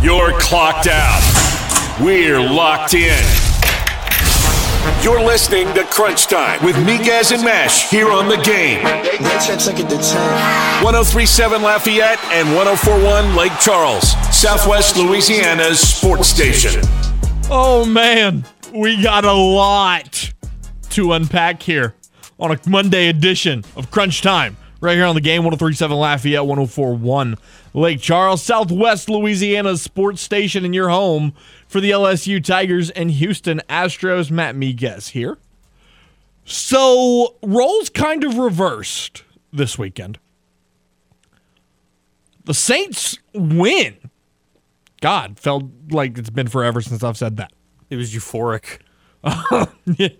You're clocked out. We're locked in. You're listening to Crunch Time with Miguez and Mesh here on the game. Let's take it to 10. 1037 Lafayette and 1041 Lake Charles, Southwest Louisiana's sports station. Oh man, we got a lot to unpack here on a Monday edition of Crunch Time. Right here on the game, 1037 Lafayette, 1041 Lake Charles, Southwest Louisiana's sports station in your home for the LSU Tigers and Houston Astros. Matt Miguez here. So, roles kind of reversed this weekend. The Saints win. God, felt like it's been forever since I've said that. It was euphoric.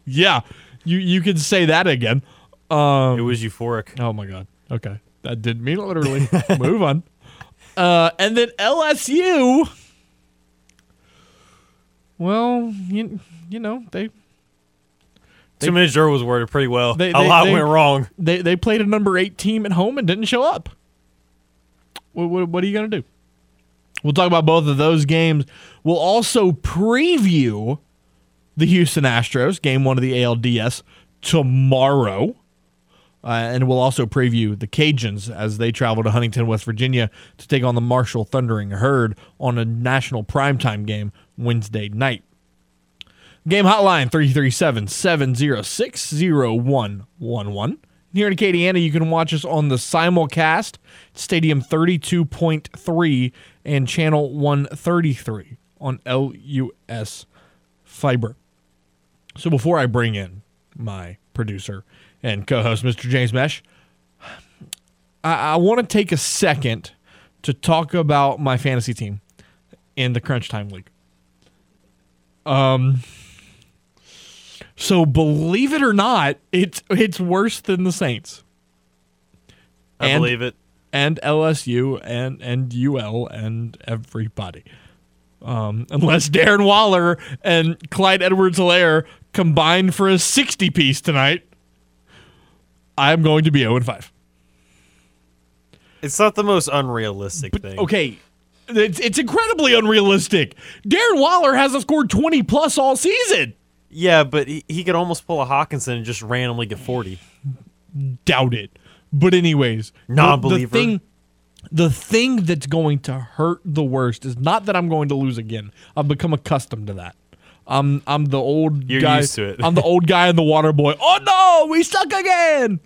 yeah, you you could say that again. Um, It was euphoric. oh my god. Okay, that didn't mean literally. Move on. Uh, and then LSU. Well, you you know they Too many Joe was worded pretty well. They- a lot they- went wrong. they they played a number eight team at home and didn't show up. What what, what are you gonna do? We'll talk about both of those games. We'll also preview the Houston Astros game one of the ALDS tomorrow. Uh, and we'll also preview the Cajuns as they travel to Huntington, West Virginia to take on the Marshall Thundering Herd on a national primetime game Wednesday night. Game hotline 337 706 0111. Here in Acadiana, you can watch us on the simulcast, Stadium 32.3 and Channel 133 on LUS Fiber. So before I bring in my producer and co host, Mr. James Mesh, I, I want to take a second to talk about my fantasy team in the Crunch Time League. Um, so believe it or not, it's it's worse than the Saints I And- believe it. and LSU and and UL and everybody. Um, unless Darren Waller and Clyde Edwards-Helaire combine for a 60 piece tonight, I'm going to be 0 5. It's not the most unrealistic thing. Okay, it's, it's incredibly unrealistic. Darren Waller hasn't scored 20 plus all season. Yeah, but he, he could almost pull a Hockenson and just randomly get 40. doubt it. But anyways, Non-believer. The thing, the thing that's going to hurt the worst is not that I'm going to lose again. I've become accustomed to that. I'm I'm the old You're guy. used to it. I'm the old guy in the water boy. Oh no, we suck again.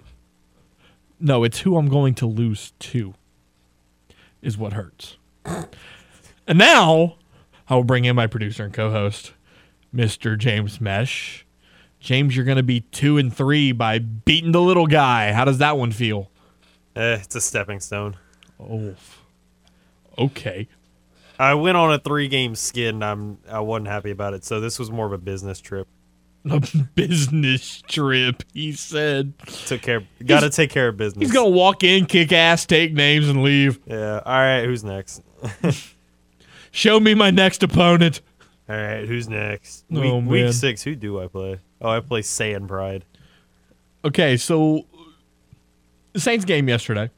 No, it's who I'm going to lose to. Is what hurts. And now I will bring in my producer and co-host, Mr. James Mesh. James, you're going to be two and three by beating the little guy. How does that one feel? Eh, it's a stepping stone. Oh, okay. I went on a three game skid and I'm I wasn't happy about it. So this was more of a business trip. A business trip, he said. Took care got to take care of business. He's to walk in, kick ass, take names, and leave. Yeah. All right, who's next? Show me my next opponent. All right, who's next? Oh, week, week 6, who do I play? Oh, I play Saiyan Pride. Okay, so the Saints game yesterday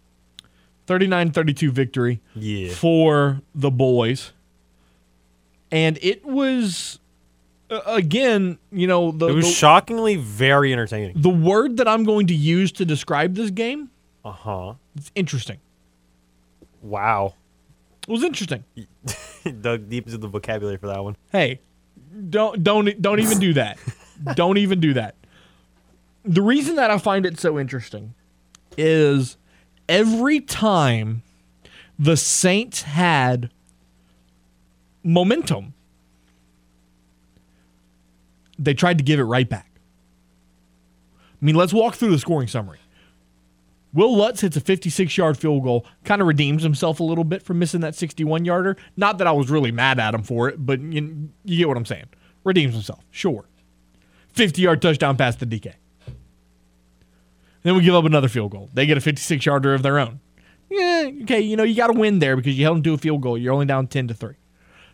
39 32 victory Yeah. for the boys. And it was, uh, again, you know, the, It was the, shockingly very entertaining. the word that I'm going to use to describe this game Uh-huh. It's interesting. Wow. It was interesting. Dug deep into the vocabulary for that one. Hey, don't don't don't even do that. don't even do that. The reason that I find it so interesting is every time the Saints had momentum, they tried to give it right back. I mean, let's walk through the scoring summary. Will Lutz hits a 56 yard field goal, kind of redeems himself a little bit for missing that 61 yarder. Not that I was really mad at him for it, but you, you get what I'm saying. Redeems himself, sure. 50 yard touchdown pass to DK. Then we give up another field goal. They get a 56 yarder of their own. Yeah, okay, you know, you got to win there because you held them to a field goal. You're only down 10 to 3.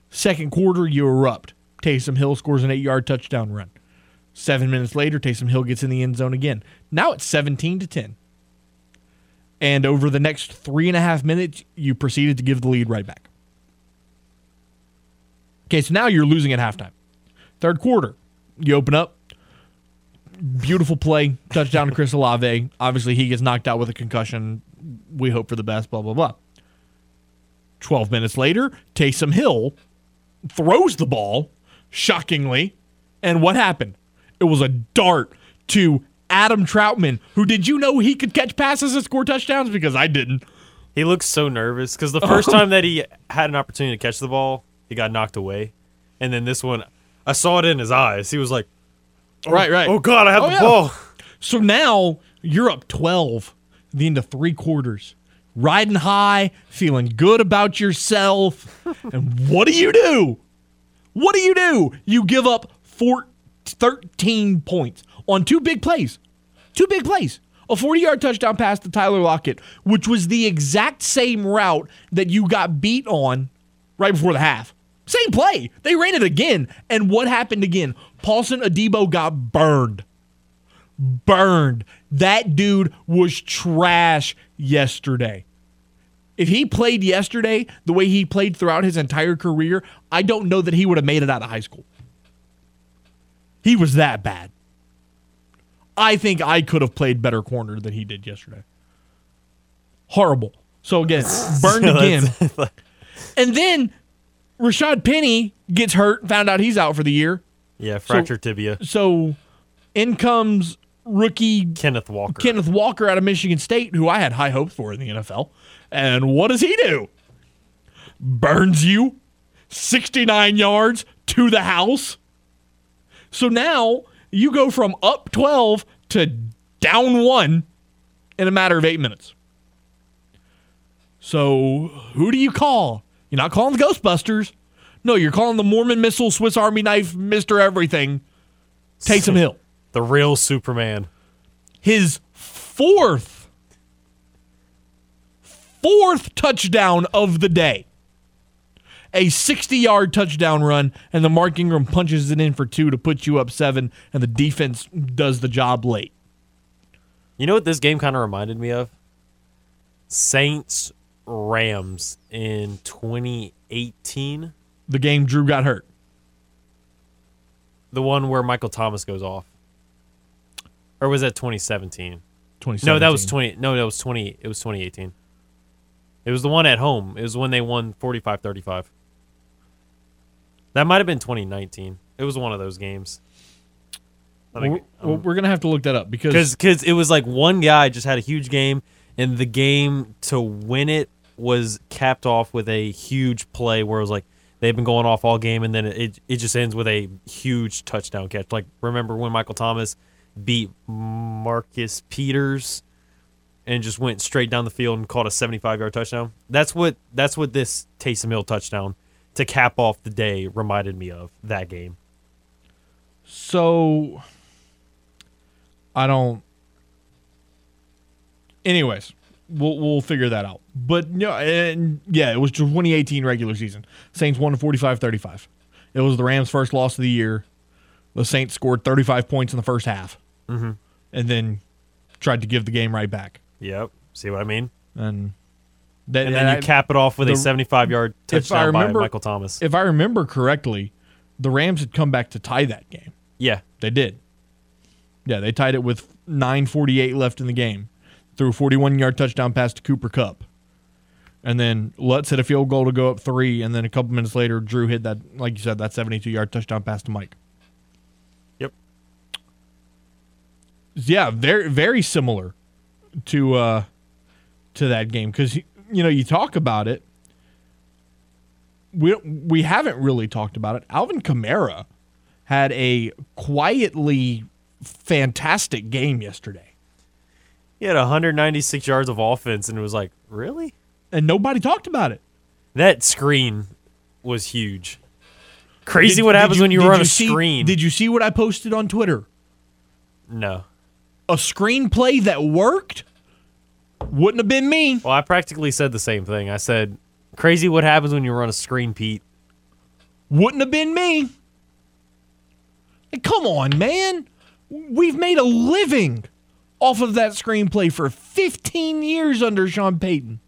Second quarter, you erupt. Taysom Hill scores an eight yard touchdown run. Seven minutes later, Taysom Hill gets in the end zone again. Now it's 17 to 10. And over the next three and a half minutes, you proceeded to give the lead right back. Okay, so now you're losing at halftime. Third quarter, you open up. Beautiful play, touchdown to Chris Olave. Obviously, he gets knocked out with a concussion. We hope for the best, blah, blah, blah. 12 minutes later, Taysom Hill throws the ball, shockingly. And what happened? It was a dart to Adam Trautman, who did you know he could catch passes and score touchdowns? Because I didn't. He looks so nervous because the first oh. time that he had an opportunity to catch the ball, he got knocked away, and then this one, I saw it in his eyes. He was like, Oh. Right, right. "Oh God, I have Oh, the yeah. ball." So now you're up 12 at the end of three quarters, riding high, feeling good about yourself. and what do you do? What do you do? You give up four, 13 points on two big plays. Two big plays. A 40 yard touchdown pass to Tyler Lockett, which was the exact same route that you got beat on right before the half. Same play. They ran it again. And what happened again? Paulson Adebo got burned burned. That dude was trash yesterday. If he played yesterday the way he played throughout his entire career, I don't know that he would have made it out of high school. He was that bad. I think I could have played better corner than he did yesterday. Horrible. So again, burned again. And then Rashad Penny gets hurt, found out he's out for the year. Yeah, fractured tibia. So in comes rookie Kenneth Walker. Kenneth Walker out of Michigan State, who I had high hopes for in the NFL. And what does he do? Burns you 69 yards to the house. So now you go from up 12 to down one in a matter of eight minutes. So who do you call? You're not calling the Ghostbusters. No, you're calling the Mormon missile, Swiss Army knife, Mr. Everything, Taysom Hill the real Superman. his fourth fourth touchdown of the day. A 60-yard touchdown run and the Mark Ingram punches it in for 2 to put you up 7 and the defense does the job late. You know what this game kind of reminded me of? Saints Rams in 2018. The game Drew got hurt. The one where Michael Thomas goes off. Or was that 2017? 2017. No, that was 20 No, that was 20 it was 2018. It was the one at home. It was when they won 45-35. That might have been 2019. It was one of those games. I We're, think we're um, going to have to look that up because because because it was like one guy just had a huge game, and the game to win it was capped off with a huge play where it was like they've been going off all game, and then it it just ends with a huge touchdown catch. Like remember when Michael Thomas beat Marcus Peters and just went straight down the field and caught a 75 yard touchdown. That's what that's what this Taysom Hill touchdown to cap off the day reminded me of that game. So I don't. Anyways, we'll we'll figure that out. But no, and yeah, it was 2018 regular season. Saints won 45-35. It was the Rams' first loss of the year. The Saints scored 35 points in the first half, Mm-hmm. and then tried to give the game right back. Yep. See what I mean? And that, And then you I- cap it off with the- a 75 yard touchdown by Michael Thomas. if I remember correctly, the Rams had come back to tie that game. yeah. They did. Yeah, they tied it with 9:48 left in the game. Threw a 41-yard touchdown pass to Cooper Kupp. And then Lutz hit a field goal to go up 3 and then a couple minutes later Drew hit that like you said that 72-yard touchdown pass to Mike. Yep. Yeah, very very similar to uh to that game cuz you know, you talk about it we we haven't really talked about it. Alvin Kamara had a quietly fantastic game yesterday, He had 196 yards of offense, and it was like, really? and nobody talked about it. That screen was huge. Crazy Did- what happens when you run a see- screen. Did you see what I posted on Twitter? no. A screenplay that worked wouldn't have been me. Well, I practically said the same thing. I said, crazy what happens when you run a screen, Pete. Wouldn't have been me. Like, come on, man. We've made a living off of that screenplay for 15 years under Sean Payton.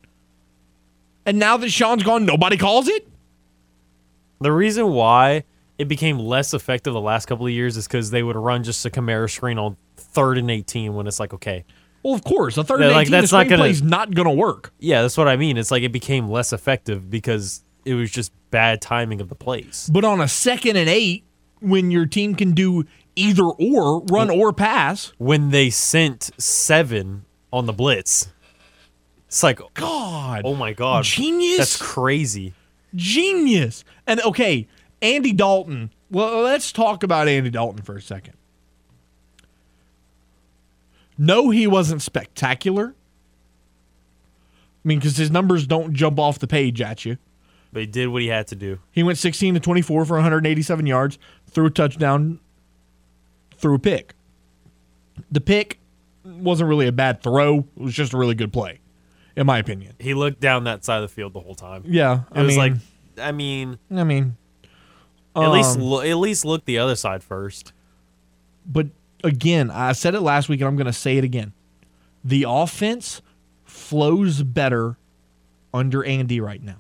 And now that Sean's gone, nobody calls it? The reason why it became less effective the last couple of years is because they would run just a Kamara screen on third and 18 when it's like, okay. Well, of course, a third and like, 18 that's that's not gonna- is not going to work. Yeah, that's what I mean. It's like it became less effective because it was just bad timing of the plays. But on a second and eight, when your team can do either or, run or pass, When they sent seven on the blitz, it's like, God, oh my God. genius. That's crazy. genius. And okay, Andy Dalton. Well, let's talk about Andy Dalton for a second. No, he wasn't spectacular. I mean, because his numbers don't jump off the page at you. But he did what he had to do. He went 16 to 24 for 187 yards, threw a touchdown, threw a pick. The pick wasn't really a bad throw. It was just a really good play, in my opinion. He looked down that side of the field the whole time. Yeah, It I was mean, like, I mean, I mean, at least um, lo- at least look the other side first. but again, I said it last week and I'm going to say it again. The offense flows better under Andy right now.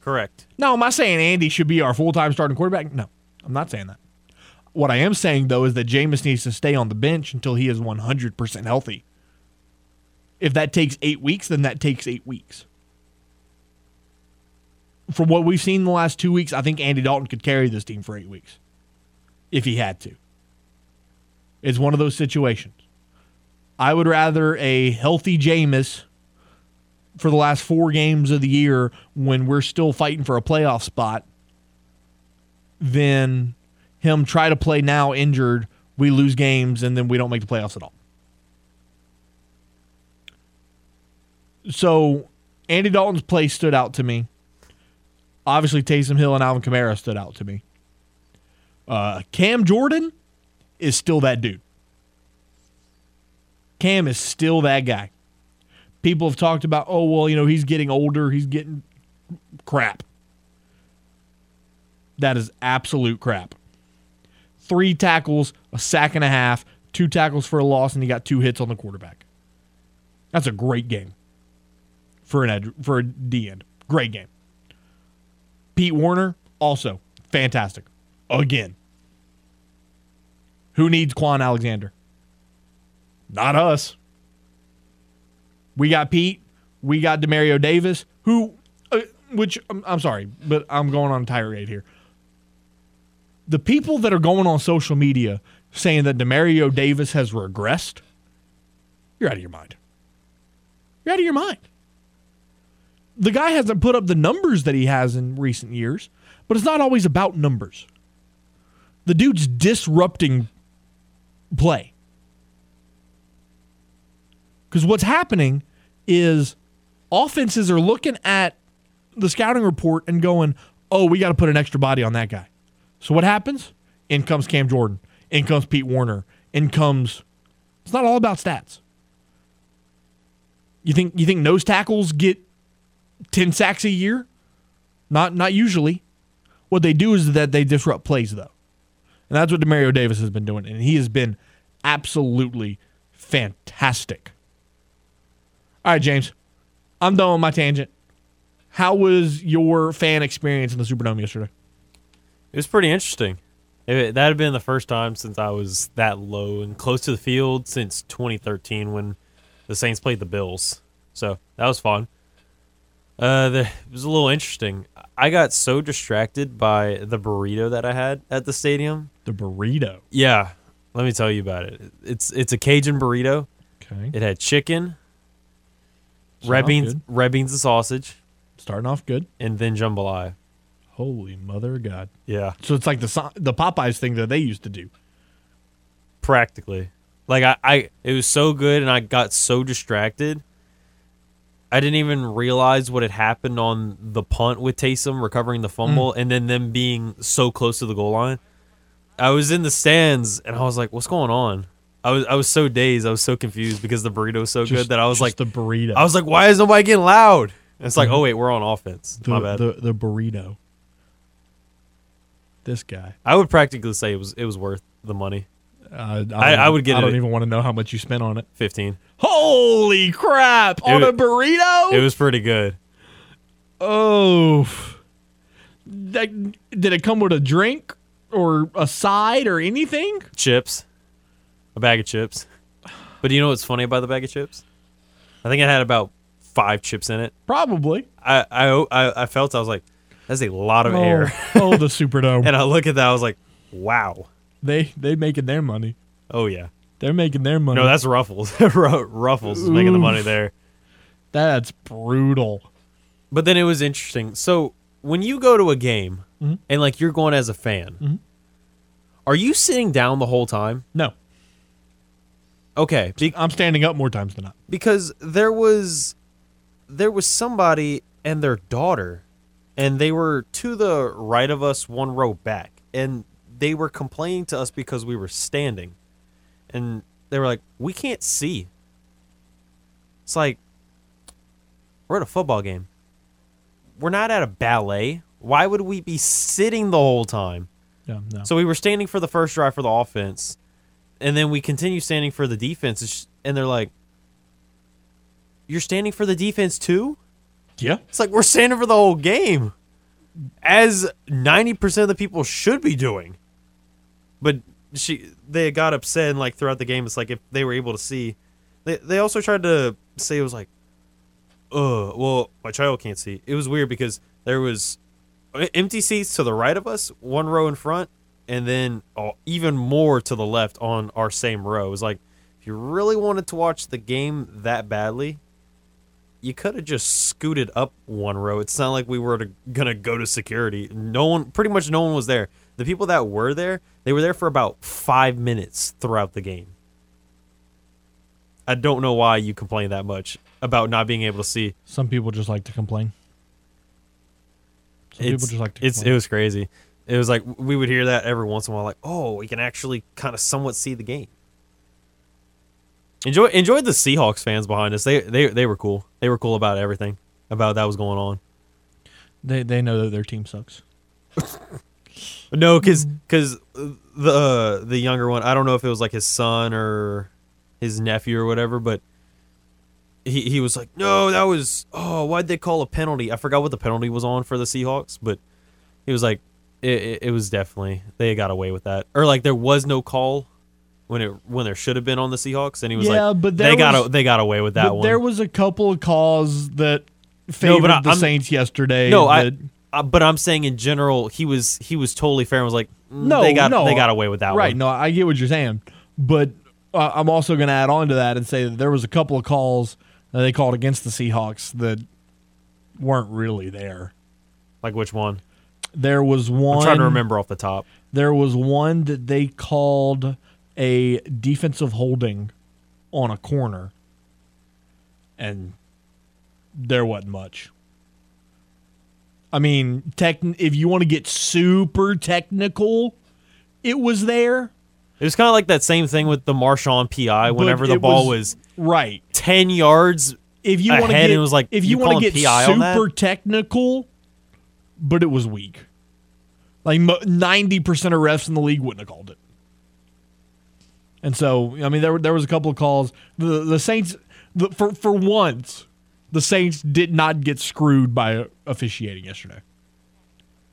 Correct. Now, am I saying Andy should be our full time starting quarterback? No, I'm not saying that. What I am saying, though, is that Jameis needs to stay on the bench until he is 100% healthy. If that takes eight weeks, then that takes eight weeks. From what we've seen in the last two weeks, I think Andy Dalton could carry this team for eight weeks if he had to. It's one of those situations. I would rather a healthy Jameis for the last four games of the year when we're still fighting for a playoff spot than him try to play now injured. We lose games and then we don't make the playoffs at all. So Andy Dalton's play stood out to me. Obviously, Taysom Hill and Alvin Kamara stood out to me. Uh, Cam Jordan is still that dude. Cam is still that guy. People have talked about, oh, well, you know, he's getting older, he's getting crap. That is absolute crap. Three tackles, a sack and a half, two tackles for a loss, and he got two hits on the quarterback. That's a great game for an edge, for a D end. Great game. Pete Werner, also fantastic. Again. Who needs Kwon Alexander? Not us. We got Pete. We got Demario Davis, who, uh, which I'm, I'm sorry, but I'm going on a tirade here. The people that are going on social media saying that Demario Davis has regressed, you're out of your mind. You're out of your mind. The guy hasn't put up the numbers that he has in recent years, but it's not always about numbers. The dude's disrupting play. Because what's happening is offenses are looking at the scouting report and going, oh, we got to put an extra body on that guy. So what happens? In comes Cam Jordan. In comes Pete Werner. In comes. It's not all about stats. You think you think nose tackles get ten sacks a year? Not not usually. What they do is that they disrupt plays though. And that's what Demario Davis has been doing. And he has been absolutely fantastic. All right, James. I'm done with my tangent. How was your fan experience in the Superdome yesterday? It was pretty interesting. It, that had been the first time since I was that low and close to the field since 2013 when the Saints played the Bills. So that was fun. Uh, the, it was a little interesting. I got so distracted by the burrito that I had at the stadium. The burrito. Yeah, let me tell you about it. It's it's a Cajun burrito. Okay. It had chicken, Starting red beans, good. red beans and sausage, Starting off good. and then jambalaya. Holy mother of God. Yeah, So it's like the the Popeyes thing that they used to do. practically. Like I, I, it was so good, and I got so distracted. I didn't even realize what had happened on the punt with Taysom recovering the fumble, mm. and then them being so close to the goal line. I was in the stands, and I was like, "What's going on?" I was, I was so dazed, I was so confused because the burrito was so Just- good that I was like, the burrito. I was like, "Why is nobody getting loud?" And it's like, "Oh wait, we're on offense." the, My bad. the the burrito. This guy. I would practically say it was it was worth the money. Uh, I, I- I would get I don't even want to know how much you spent on it. Fifteen. Holy crap! On wa- a burrito? It was pretty good. oh, that, did it come with a drink or a side or anything? chips, a bag of chips. But you know what's funny about the bag of chips? I think it had about five chips in it. Probably. I I I, I felt I was like, that's a lot of air. Oh, oh, the Superdome. And I look at that, I was like, wow. they they making their money. Oh yeah. They're making their money. No, that's Ruffles. Ru- Ruffles is making the money there. that's brutal. But then it was interesting. So when you go to a game Mm-hmm. and like you're going as a fan, are you sitting down the whole time? No, Okay, be- I'm standing up more times than not. because there was there was somebody and their daughter and they were to the right of us one row back. And they were complaining to us because we were standing. And they were like we can't see. It's like we're at a football game. We're not at a ballet. Why would we be sitting the whole time? Yeah, no. so we were standing for the first drive for the offense, and then we continue standing for the defense. And they're like, "You're standing for the defense too?" Yeah, It's like we're standing for the whole game, as ninety percent of the people should be doing. But she, they got upset and like throughout the game, it's like if they were able to see, they they also tried to say it was like, "Uh, well, my child can't see." It was weird because there was empty seats to the right of us, one row in front, and then uh, even more to the left on our same row. It was like if you really wanted to watch the game that badly, you could have just scooted up one row. It's not like we were to, gonna go to security. No one, pretty much no one was there. The people that were there, they were there for about five minutes throughout the game. I don't know why you complain that much about not being able to see. some people just like to complain. Some it's, people just like to it's complain. it was crazy. It was like we would hear that every once in a while, like, oh, we can actually kind of somewhat see the game. Enjoy enjoyed the Seahawks fans behind us. They they they were cool. They were cool about everything about that was going on. they they know that their team sucks. No, because because the uh, the younger one, I don't know if it was like his son or his nephew or whatever, but he he was like, no, that was oh, why'd they call a penalty? I forgot what the penalty was on for the Seahawks, but he was like, it, it, it was definitely they got away with that, or like there was no call when it when there should have been on the Seahawks, and he was Yeah, like, but they got a, they got away with that one. there was a couple of calls that favored I- the I'm- Saints yesterday. no, I. that- Uh, but I'm saying in general, he was he was totally fair and was like, mm, no, they got no, they got away with that right. one. No, I get what you're saying, but uh, I'm also going to add on to that and say that there was a couple of calls that they called against the Seahawks that weren't really there. Like which one? There was one. I'm trying to remember off the top. There was one that they called a defensive holding on a corner, and there wasn't much. I mean, tech, if you want to get super technical, it was there. It was kind of like that same thing with the Marshawn PI. Whenever the ball was, right. ten yards, If you want to ahead, get, it was like, if you you want to get PI super technical, but it was weak. Like ninety percent of refs in the league wouldn't have called it. And so, I mean, there were- there was a couple of calls. The the Saints, the, for for once, the Saints did not get screwed by officiating yesterday.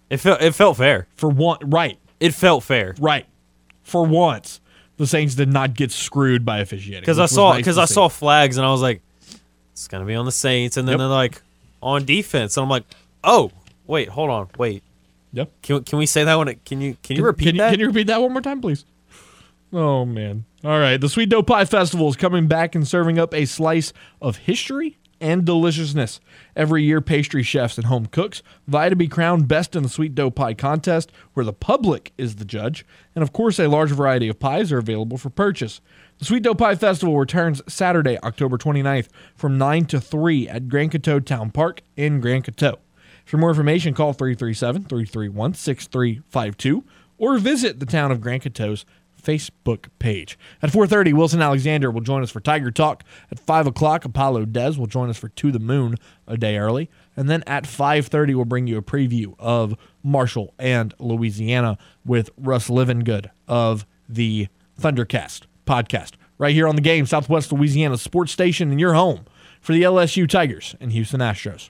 it felt it felt fair. For one, right, It felt fair right. For once, the Saints did not get screwed by officiating. because I saw because to I see. saw flags and I was like, it's gonna be on the Saints, and then Yep. they're like on defense, and I'm like, oh wait, hold on, wait, Yep. can can we say that one? Can you can you repeat can that? Can you repeat that one more time, please? Oh man! All right, the Sweet Dough Pie Festival is coming back and serving up a slice of history and deliciousness. Every year, pastry chefs and home cooks vie to be crowned best in the Sweet Dough Pie contest, where the public is the judge, and of course, a large variety of pies are available for purchase. The Sweet Dough Pie Festival returns Saturday, October 29th from 9 to 3 at Grand Coteau Town Park in Grand Coteau. For more information, call 337 331 6352 or visit the town of Grand Coteau's Facebook page. At 4.30, Wilson Alexander will join us for Tiger Talk. At 5 o'clock, Apollo Des will join us for To the Moon a day early. And then at 5.30, we'll bring you a preview of Marshall and Louisiana with Russ Livingood of the Thundercast podcast. Right here on the game, Southwest Louisiana Sports Station, and your home for the LSU Tigers and Houston Astros.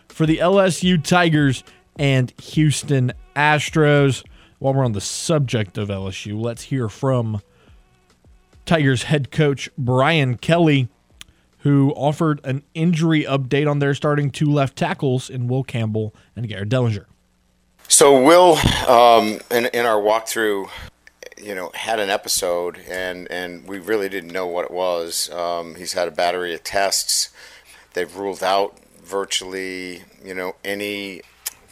for the LSU Tigers and Houston Astros. While we're on the subject of LSU, let's hear from Tigers head coach Brian Kelly, who offered an injury update on their starting two left tackles in Will Campbell and Garrett Dellinger. So Will, um, in, in our walkthrough, you know, had an episode, and, and we really didn't know what it was. Um, he's had a battery of tests. They've ruled out virtually, you know, any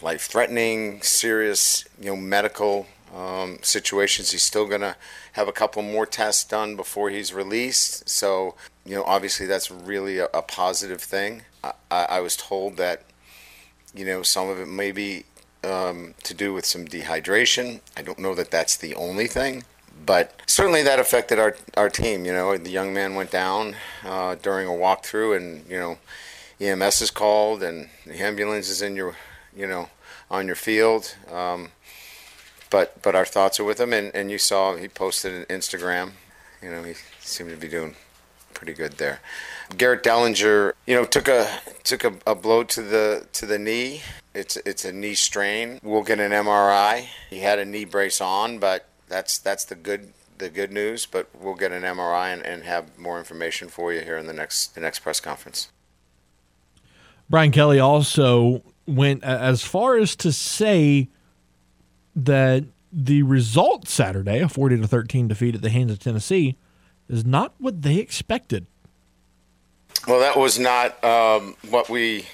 life-threatening, serious, you know, medical um, situations. He's still going to have a couple more tests done before he's released. So, you know, obviously that's really a, a positive thing. I, I was told that, you know, some of it may be um, to do with some dehydration. I don't know that that's the only thing, but certainly that affected our our team. You know, the young man went down uh, during a walkthrough, and you know, EMS is called, and the ambulance is in your, you know, on your field. Um, but but our thoughts are with him, and, and you saw he posted an Instagram. You know, he seemed to be doing pretty good there. Garrett Dellinger, you know, took a took a, a blow to the to the knee it's it's a knee strain. We'll get an MRI. He had a knee brace on, but that's that's the good the good news. But we'll get an MRI and, and have more information for you here in the next the next press conference. Brian Kelly also went as far as to say that the result Saturday, a 40 to 13 defeat at the hands of Tennessee, is not what they expected. Well, that was not um, what we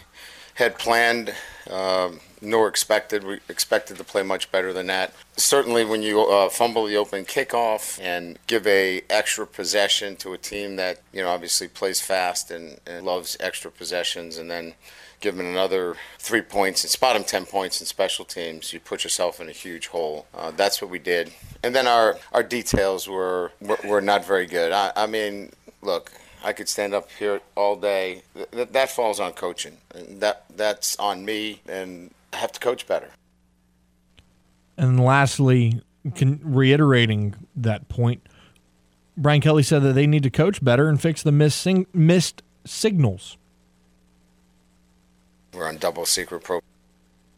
had planned um, nor expected. We expected to play much better than that. Certainly, when you uh, fumble the open kickoff and give a extra possession to a team that you know obviously plays fast and, and loves extra possessions, and then give them another three points and spot them 10 points in special teams, you put yourself in a huge hole. Uh, that's what we did. And then our, our details were, were, were not very good. I, I mean, look, I could stand up here all day. That, that falls on coaching. That that's on me, and I have to coach better. And lastly, can, reiterating that point, Brian Kelly said that they need to coach better and fix the missing, missed signals. We're on double secret pro.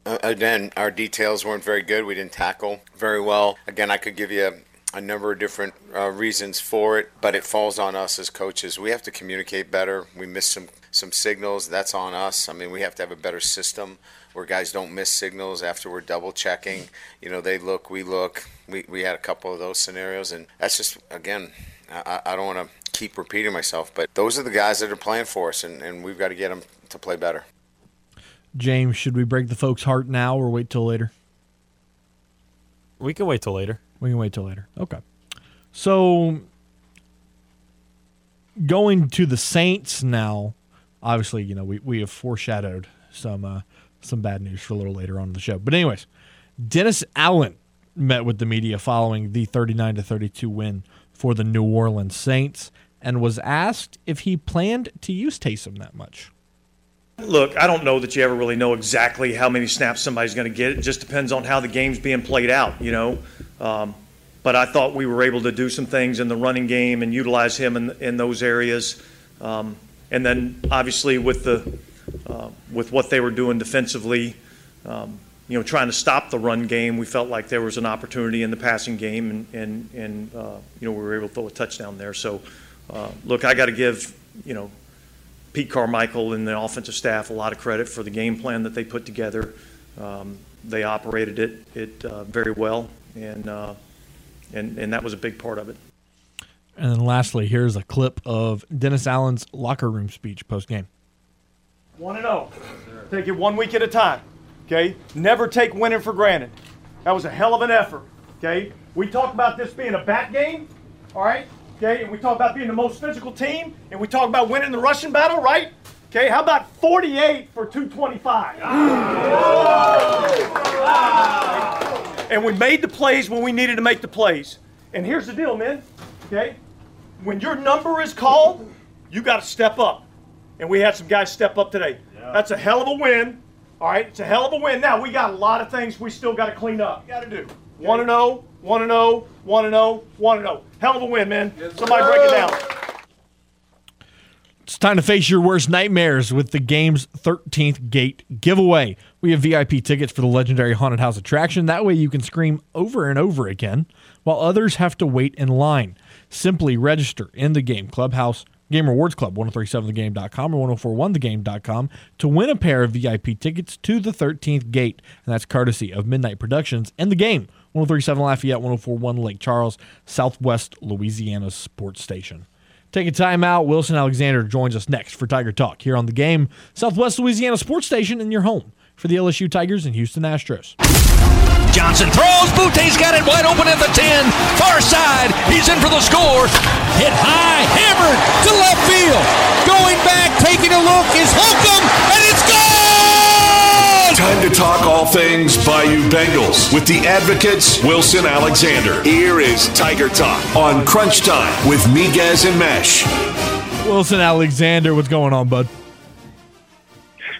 Uh, again, our details weren't very good. We didn't tackle very well. Again, I could give you a number of different uh, reasons for it, but it falls on us as coaches. We have to communicate better. We miss some some signals. That's on us. I mean, we have to have a better system where guys don't miss signals after we're double checking. You know, they look, we look. We we had a couple of those scenarios, and that's just again, I, I don't want to keep repeating myself, but those are the guys that are playing for us, and, and we've got to get them to play better. James, should we break the folks' heart now or wait till later? We can wait till later. We can wait till later. Okay. So going to the Saints now. Obviously, you know we, we have foreshadowed some uh, some bad news for a little later on in the show. But anyways, Dennis Allen met with the media following the 39 to 32 win for the New Orleans Saints and was asked if he planned to use Taysom that much. Look, I don't know that you ever really know exactly how many snaps somebody's going to get. It just depends on how the game's being played out, you know. Um, but I thought we were able to do some things in the running game and utilize him in, in those areas. Um, and then obviously with the uh, with what they were doing defensively, um, you know, trying to stop the run game, we felt like there was an opportunity in the passing game, and and, and uh, you know we were able to throw a touchdown there. So, uh, look, I got to give you know Pete Carmichael and the offensive staff a lot of credit for the game plan that they put together. Um, they operated it it uh, very well, and uh, and and that was a big part of it. And then lastly, here's a clip of Dennis Allen's locker room speech post game. One and zero. Oh. Take it one week at a time. Okay. Never take winning for granted. That was a hell of an effort. Okay. We talked about this being a bat game. All right. Okay. And we talk about being the most physical team, and we talk about winning the Russian battle. Right. Okay, how about 48 for 225? And we made the plays when we needed to make the plays. And here's the deal, man. Okay? When your number is called, you got to step up. And we had some guys step up today. That's a hell of a win. All right, it's a hell of a win. Now we got a lot of things we still got to clean up. Got to do. One and zero, one and zero, one and zero, one and zero. Hell of a win, man. Somebody break it down. It's time to face your worst nightmares with the game's 13th gate giveaway. We have VIP tickets for the legendary haunted house attraction. That way you can scream over and over again while others have to wait in line. Simply register in the game clubhouse Oh game Rewards Club, 1037thegame.com or 1041thegame.com to win a pair of VIP tickets to the 13th gate. And that's courtesy of Midnight Productions and the game, 1037 Lafayette, 1041 Lake Charles, Southwest Louisiana Sports Station. Take a time out. Wilson Alexander joins us next for Tiger Talk here on the game, Southwest Louisiana Sports Station, in your home for the LSU Tigers and Houston Astros. Johnson throws. Butte's got it wide open at the 10. Far side. He's in for the score. Hit high. Hammered to left field. Going back, taking a look is Holcomb, and it's gone! Time to talk all things Bayou Bengals with the advocates Wilson Alexander. Here is Tiger Talk on Crunch Time with Miguez and Mesh. Wilson Alexander, what's going on, bud?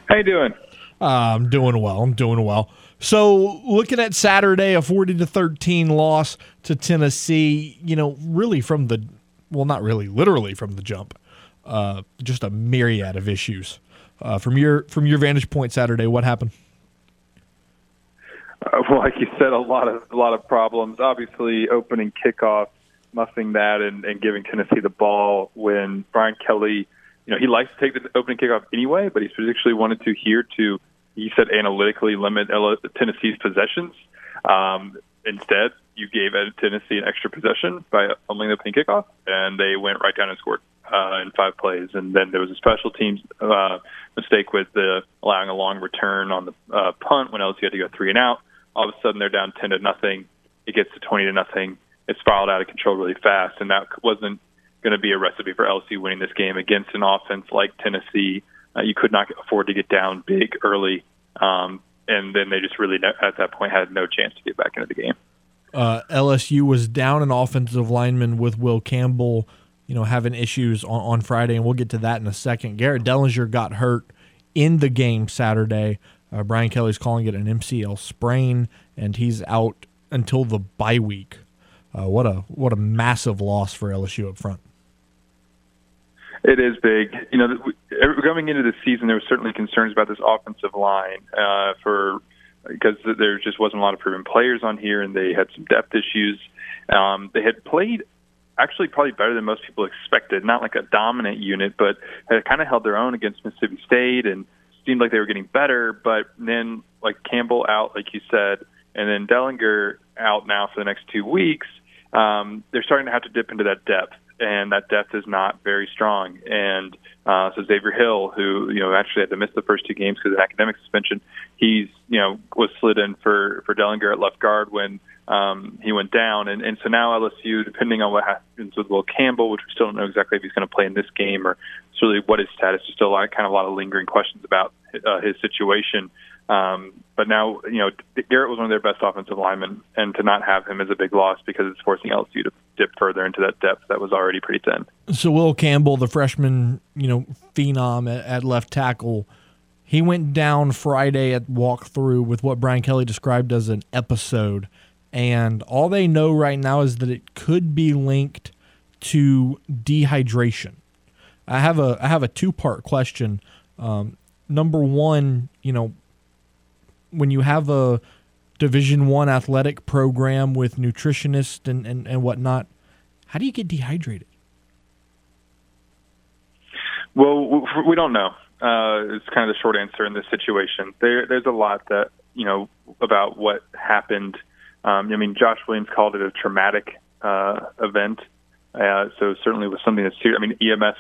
How you doing? Uh, I'm doing well. I'm doing well. So, looking at Saturday, a 40 to 13 loss to Tennessee, you know, really from the, well, not really, literally from the jump, uh, just a myriad of issues. Uh, from your from your vantage point, Saturday, what happened? Uh, well, like you said, a lot of a lot of problems. Obviously, opening kickoff, muffing that, and, and giving Tennessee the ball when Brian Kelly, you know, he likes to take the opening kickoff anyway, but he particularly wanted to here to, he said, analytically limit Tennessee's possessions. Um, instead, you gave Tennessee an extra possession by fumbling the opening kickoff, and they went right down and scored uh, in five plays. And then there was a special teams uh, mistake with the allowing a long return on the uh, punt when LSU had to go three and out. All of a sudden, they're down ten to nothing. It gets to twenty to nothing. It spiraled out of control really fast, and that wasn't going to be a recipe for LSU winning this game against an offense like Tennessee. Uh, you could not afford to get down big early, um, and then they just really at that point had no chance to get back into the game. Uh, LSU was down an offensive lineman with Will Campbell, you know, having issues on, on Friday, and we'll get to that in a second. Garrett Dellinger got hurt in the game Saturday. Uh, Brian Kelly's calling it an MCL sprain, and he's out until the bye week. Uh, what a what a massive loss for LSU up front. It is big. You know, coming into the season, there were certainly concerns about this offensive line uh, for because there just wasn't a lot of proven players on here, and they had some depth issues. Um, they had played actually probably better than most people expected. Not like a dominant unit, but had kind of held their own against Mississippi State and seemed like they were getting better. But then, like Campbell out, like you said, and then Dellinger out now for the next two weeks. Um, they're starting to have to dip into that depth, and that depth is not very strong. And uh, so Xavier Hill, who you know actually had to miss the first two games because of academic suspension, he's you know was slid in for for Dellinger at left guard when um, he went down, and, and so now LSU, depending on what happens with Will Campbell, which we still don't know exactly if he's going to play in this game or really what his status is, still a lot, kind of a lot of lingering questions about uh, his situation. Um, but now, you know, Garrett was one of their best offensive linemen, and to not have him is a big loss because it's forcing LSU to dip further into that depth that was already pretty thin. So Will Campbell, the freshman, you know, phenom at, at left tackle, he went down Friday at walkthrough with what Brian Kelly described as an episode, and all they know right now is that it could be linked to dehydration. I have a I have a two part question. Um, number one, you know, when you have a division one athletic program with nutritionists and, and, and whatnot how do you get dehydrated? Well we don't know. Uh, it's kind of the short answer in this situation. There, there's a lot that you know about what happened. Um, i mean josh williams called it a traumatic uh, event. Uh, so certainly was something that's serious. I mean, EMS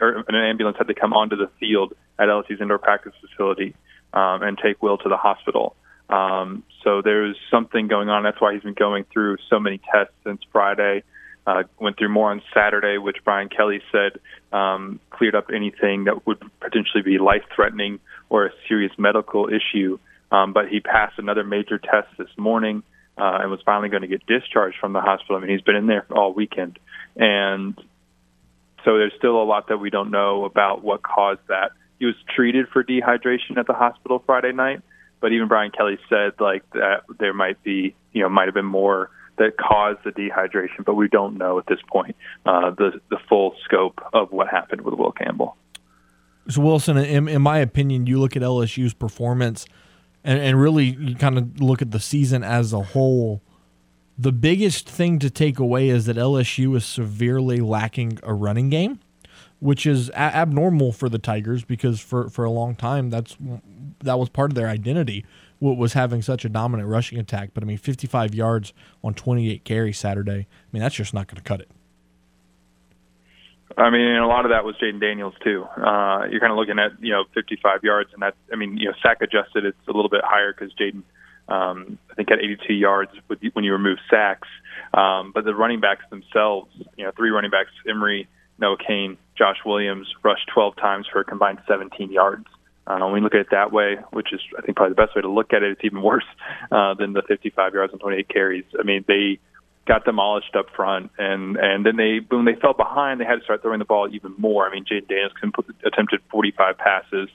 or an ambulance had to come onto the field at LSU's indoor practice facility um, and take Will to the hospital. Um, so there's something going on. That's why he's been going through so many tests since Friday. Uh, went through more on Saturday, which Brian Kelly said um, cleared up anything that would potentially be life threatening or a serious medical issue. Um, but he passed another major test this morning uh, and was finally going to get discharged from the hospital. I mean, he's been in there all weekend. And so there's still a lot that we don't know about what caused that. He was treated for dehydration at the hospital Friday night, but even Brian Kelly said like that there might be, you know, might have been more that caused the dehydration, but we don't know at this point uh, the the full scope of what happened with Will Campbell. So Wilson, in, in my opinion, you look at LSU's performance, and, and really you kind of look at the season as a whole. The biggest thing to take away is that LSU is severely lacking a running game, which is a- abnormal for the Tigers because for, for a long time that's that was part of their identity was having such a dominant rushing attack. But I mean, 55 yards on 28 carries Saturday. I mean, that's just not going to cut it. I mean, and a lot of that was Jayden Daniels too. Uh, you're kind of looking at you know 55 yards, and that I mean, you know, sack adjusted, it's a little bit higher because Jayden, um, I think, had 82 yards with, when you remove sacks. Um, but the running backs themselves, you know, three running backs: Emery, Noah Cain, Josh Williams, rushed 12 times for a combined 17 yards. Uh, when we look at it that way, which is I think probably the best way to look at it, it's even worse uh, than the 55 yards and 28 carries. I mean, they got demolished up front, and and then they when they fell behind, they had to start throwing the ball even more. I mean, Jayden Daniels attempted 45 passes,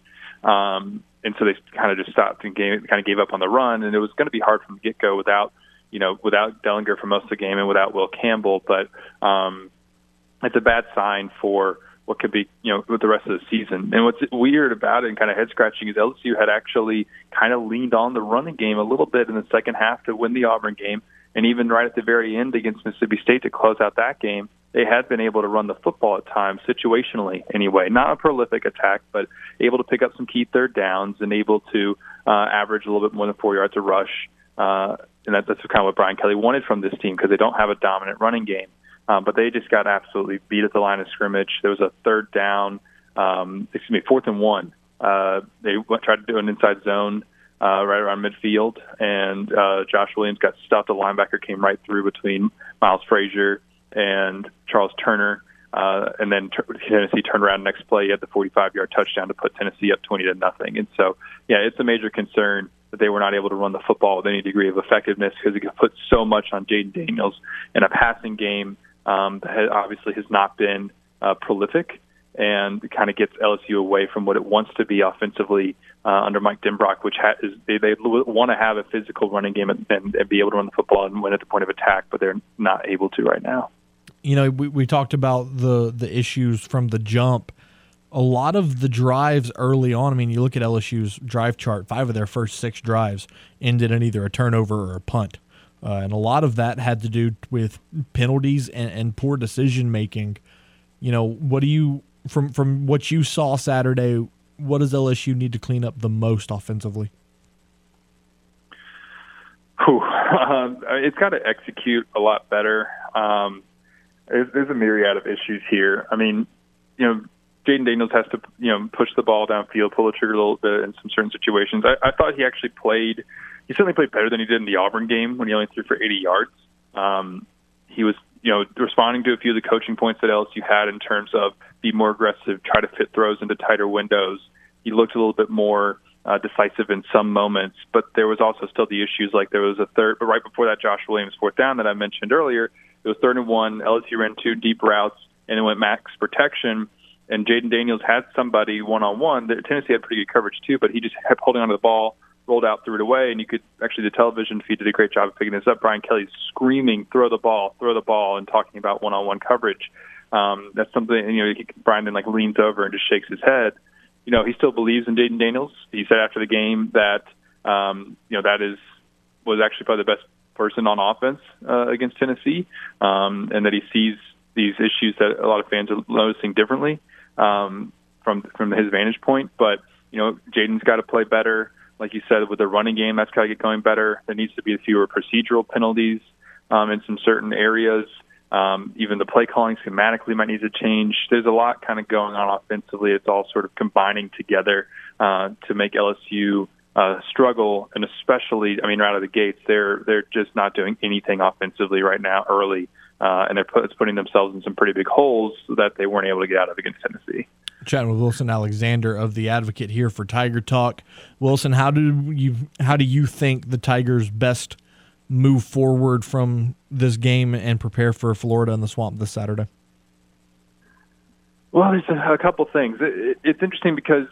um, and so they kind of just stopped and gave, kind of gave up on the run, and it was going to be hard from the get go without you know without Dellinger for most of the game and without Will Campbell, but um, it's a bad sign for what could be, you know, with the rest of the season. And what's weird about it and kind of head scratching is LSU had actually kind of leaned on the running game a little bit in the second half to win the Auburn game. And even right at the very end against Mississippi State to close out that game, they had been able to run the football at times, situationally anyway. Not a prolific attack, but able to pick up some key third downs and able to uh, average a little bit more than four yards a rush. Uh, and that, that's kind of what Brian Kelly wanted from this team because they don't have a dominant running game. Um, but they just got absolutely beat at the line of scrimmage. There was a third down, um, excuse me, fourth and one. Uh, they went, tried to do an inside zone uh, right around midfield, and uh, Josh Williams got stuffed. The linebacker came right through between Miles Frazier and Charles Turner. Uh, and then Tennessee turned around next play. He had the 45-yard touchdown to put Tennessee up 20 to nothing. And so, yeah, it's a major concern that they were not able to run the football with any degree of effectiveness because it could put so much on Jayden Daniels in a passing game um, that obviously has not been uh, prolific and kind of gets LSU away from what it wants to be offensively uh, under Mike Denbrock, which ha- is they, they want to have a physical running game and, and, and be able to run the football and win at the point of attack, but they're not able to right now. You know, we, we talked about the the issues from the jump. A lot of the drives early on. I mean, you look at LSU's drive chart. Five of their first six drives ended in either a turnover or a punt. Uh, and a lot of that had to do with penalties and, and poor decision making. You know, what do you from from what you saw Saturday? What does LSU need to clean up the most offensively? Um, it's got to execute a lot better. Um, there's, there's a myriad of issues here. I mean, you know, Jayden Daniels has to, you know, push the ball downfield, pull the trigger a little bit in some certain situations. I, I thought he actually played he certainly played better than he did in the Auburn game when he only threw for 80 yards. Um, he was, you know, responding to a few of the coaching points that LSU had in terms of be more aggressive, try to fit throws into tighter windows. He looked a little bit more uh, decisive in some moments, but there was also still the issues like there was a third, but right before that, Josh Williams fourth down that I mentioned earlier, it was third and one. LSU ran two deep routes and it went max protection. And Jayden Daniels had somebody one on one. Tennessee had pretty good coverage too, but he just kept holding onto the ball rolled out, threw it away, and you could actually the television feed did a great job of picking this up. Brian Kelly's screaming, "Throw the ball, throw the ball," and talking about one-on-one coverage. Um, that's something you know. Brian then like leans over and just shakes his head. You know, he still believes in Jayden Daniels. He said after the game that um, you know that is was actually probably the best person on offense uh, against Tennessee, um, and that he sees these issues that a lot of fans are noticing differently um, from from his vantage point. But you know, Jayden's got to play better like you said, with the running game, that's got to get going better. There needs to be fewer procedural penalties um, in some certain areas. Um, even the play calling schematically might need to change. There's a lot kind of going on offensively. It's all sort of combining together uh, to make LSU uh, struggle, and especially, I mean, right out of the gates, they're they're just not doing anything offensively right now early, uh, and they're put, it's putting themselves in some pretty big holes that they weren't able to get out of against Tennessee. Chatting with Wilson Alexander of the Advocate here for Tiger Talk. Wilson, how do you how do you think the Tigers best move forward from this game and prepare for Florida in the Swamp this Saturday? Well, there's a, a couple things. It, it, it's interesting because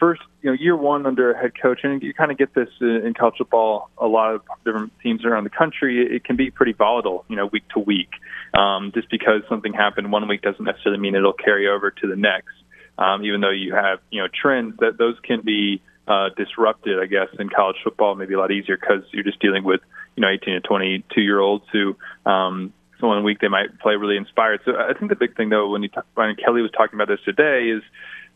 first, you know, year one under a head coach, and you kind of get this in in college football. A lot of different teams around the country, it, it can be pretty volatile, you know, week to week. Um, just because something happened one week doesn't necessarily mean it'll carry over to the next. Um, even though you have, you know, trends that those can be uh, disrupted, I guess, in college football, maybe a lot easier because you're just dealing with, you know, 18 to 22 year olds who um, so one week they might play really inspired. So I think the big thing though, when you talk, Brian Kelly was talking about this today, is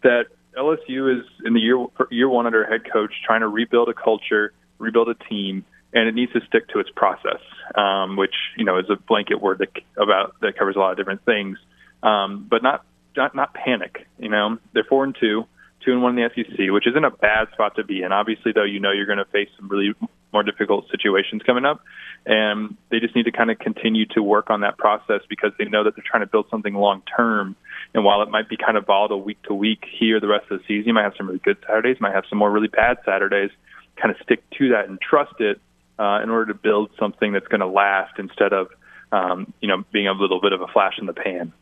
that LSU is in the year year one under head coach trying to rebuild a culture, rebuild a team, and it needs to stick to its process, um, which you know is a blanket word that about that covers a lot of different things, um, but not not not panic. You know, they're four and two, two and one in the SEC, which isn't a bad spot to be in. Obviously, though, you know you're going to face some really more difficult situations coming up, and they just need to kind of continue to work on that process because they know that they're trying to build something long term. And while it might be kind of volatile week to week here the rest of the season, you might have some really good Saturdays, might have some more really bad Saturdays. Kind of stick to that and trust it uh, in order to build something that's going to last instead of um, you know being a little bit of a flash in the pan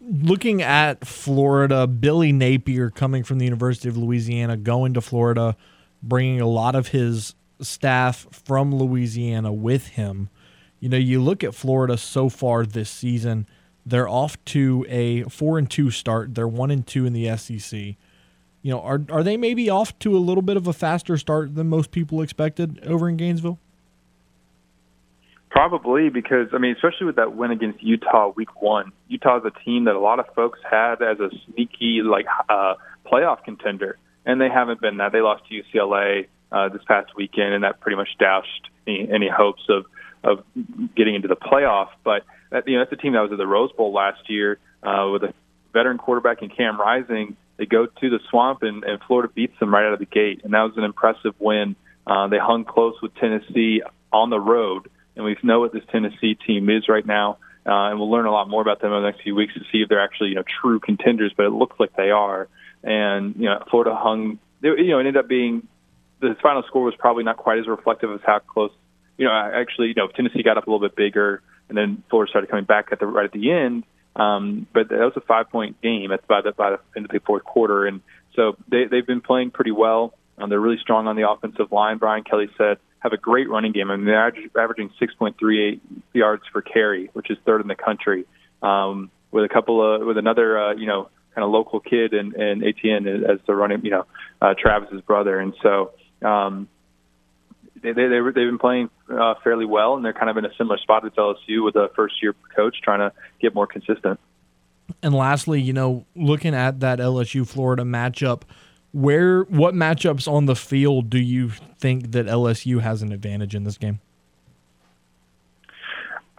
looking at Florida, Billy Napier coming from the University of Louisiana, going to Florida, bringing a lot of his staff from Louisiana with him. You know, you look at Florida so far this season, they're off to a 4 and 2 start. They're 1 and 2 in the SEC. You know, are are they maybe off to a little bit of a faster start than most people expected over in Gainesville? Probably because I mean, especially with that win against Utah week one, Utah's a team that a lot of folks had as a sneaky like uh, playoff contender, and they haven't been that. They lost to UCLA uh, this past weekend, and that pretty much doused any, any hopes of of getting into the playoff. But that, you know, that's a team that was at the Rose Bowl last year uh, with a veteran quarterback in Cam Rising. They go to the Swamp, and, and Florida beats them right out of the gate, and that was an impressive win. Uh, they hung close with Tennessee on the road and we know what this Tennessee team is right now. Uh, and we'll learn a lot more about them in the next few weeks to see if they're actually you know true contenders. But it looks like they are. And you know, Florida hung. They, you know, it ended up being the final score was probably not quite as reflective of how close. You know, actually, you know, Tennessee got up a little bit bigger, and then Florida started coming back at the right at the end. Um, but that was a five point game at by the by the end of the fourth quarter, and so they they've been playing pretty well. Um, they're really strong on the offensive line. Brian Kelly said have a great running game. I mean, they're averaging 6.38 yards per carry, which is third in the country. Um, with a couple of with another uh, you know kind of local kid and, and Etienne as the running you know uh, Travis's brother, and so um, they, they they've been playing uh, fairly well, and they're kind of in a similar spot as LSU with a first year coach trying to get more consistent. And lastly, you know, looking at that LSU Florida matchup where what matchups on the field do you think that LSU has an advantage in this game?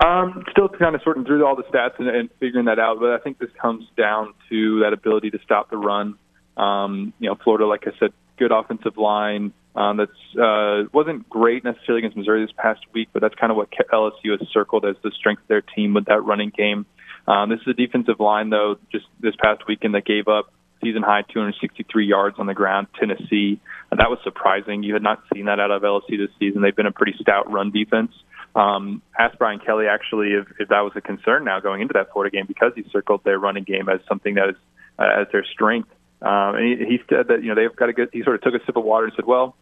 Um, still kind of sorting through all the stats and, and figuring that out, but I think this comes down to that ability to stop the run. Um, you know, Florida, like I said, good offensive line. Um, that's uh, wasn't great necessarily against Missouri this past week, but that's kind of what LSU has circled as the strength of their team with that running game. Um, this is a defensive line, though, just this past weekend that gave up season high 263 yards on the ground. Tennessee, that was surprising. You had not seen that out of LSU this season. They've been a pretty stout run defense. Um, asked Brian Kelly actually if, if that was a concern now going into that Florida game because he circled their running game as something that is uh, as their strength. Um, and he, he said that you know they've got a good. He sort of took a sip of water and said, "Well,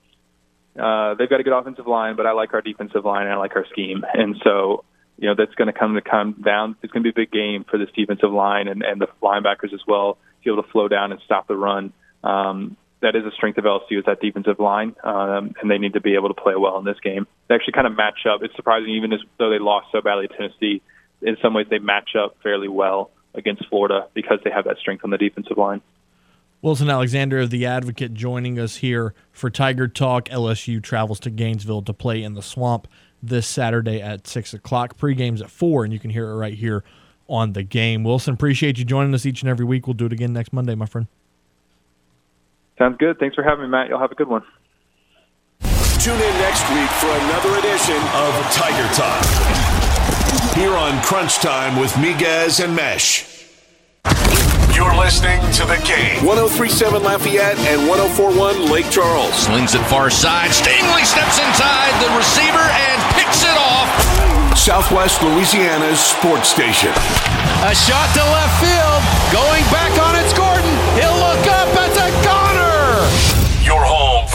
uh, they've got a good offensive line, but I like our defensive line and I like our scheme." And so you know that's going to come to come down. It's going to be a big game for this defensive line and, and the linebackers as well to be able to flow down and stop the run. Um, that is a strength of LSU is that defensive line, um, and they need to be able to play well in this game. They actually kind of match up. It's surprising, even as though they lost so badly to Tennessee. In some ways, they match up fairly well against Florida because they have that strength on the defensive line. Wilson Alexander of The Advocate joining us here for Tiger Talk. LSU travels to Gainesville to play in the swamp this Saturday at 6 o'clock. Pre-game's at 4, and you can hear it right here on the game. Wilson, appreciate you joining us each and every week. We'll do it again next Monday, my friend. Sounds good. Thanks for having me, Matt. You'll have a good one. Tune in next week for another edition of Tiger Talk. Here on Crunch Time with Miguez and Mesh. You're listening to the game. 1037 Lafayette and 1041 Lake Charles. Slings it far side. Stingley steps inside the receiver and picks it off. Southwest Louisiana's sports station. A shot to left field. Going back on it's Gordon. He'll look up.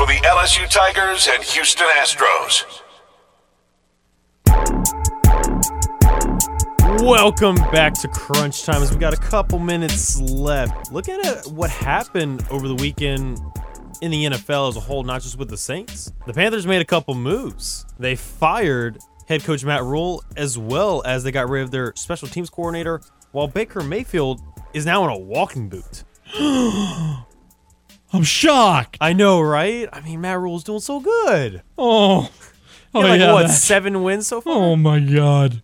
For the LSU Tigers and Houston Astros. Welcome back to Crunch Time. As we got a couple minutes left. Look at what happened over the weekend in the NFL as a whole, not just with the Saints. The Panthers made a couple moves. They fired head coach Matt Rule as well as they got rid of their special teams coordinator, while Baker Mayfield is now in a walking boot. I'm shocked. I know, right? I mean, Matt Rule's doing so good. Oh. Oh, like yeah, what that- seven wins so far. Oh my god.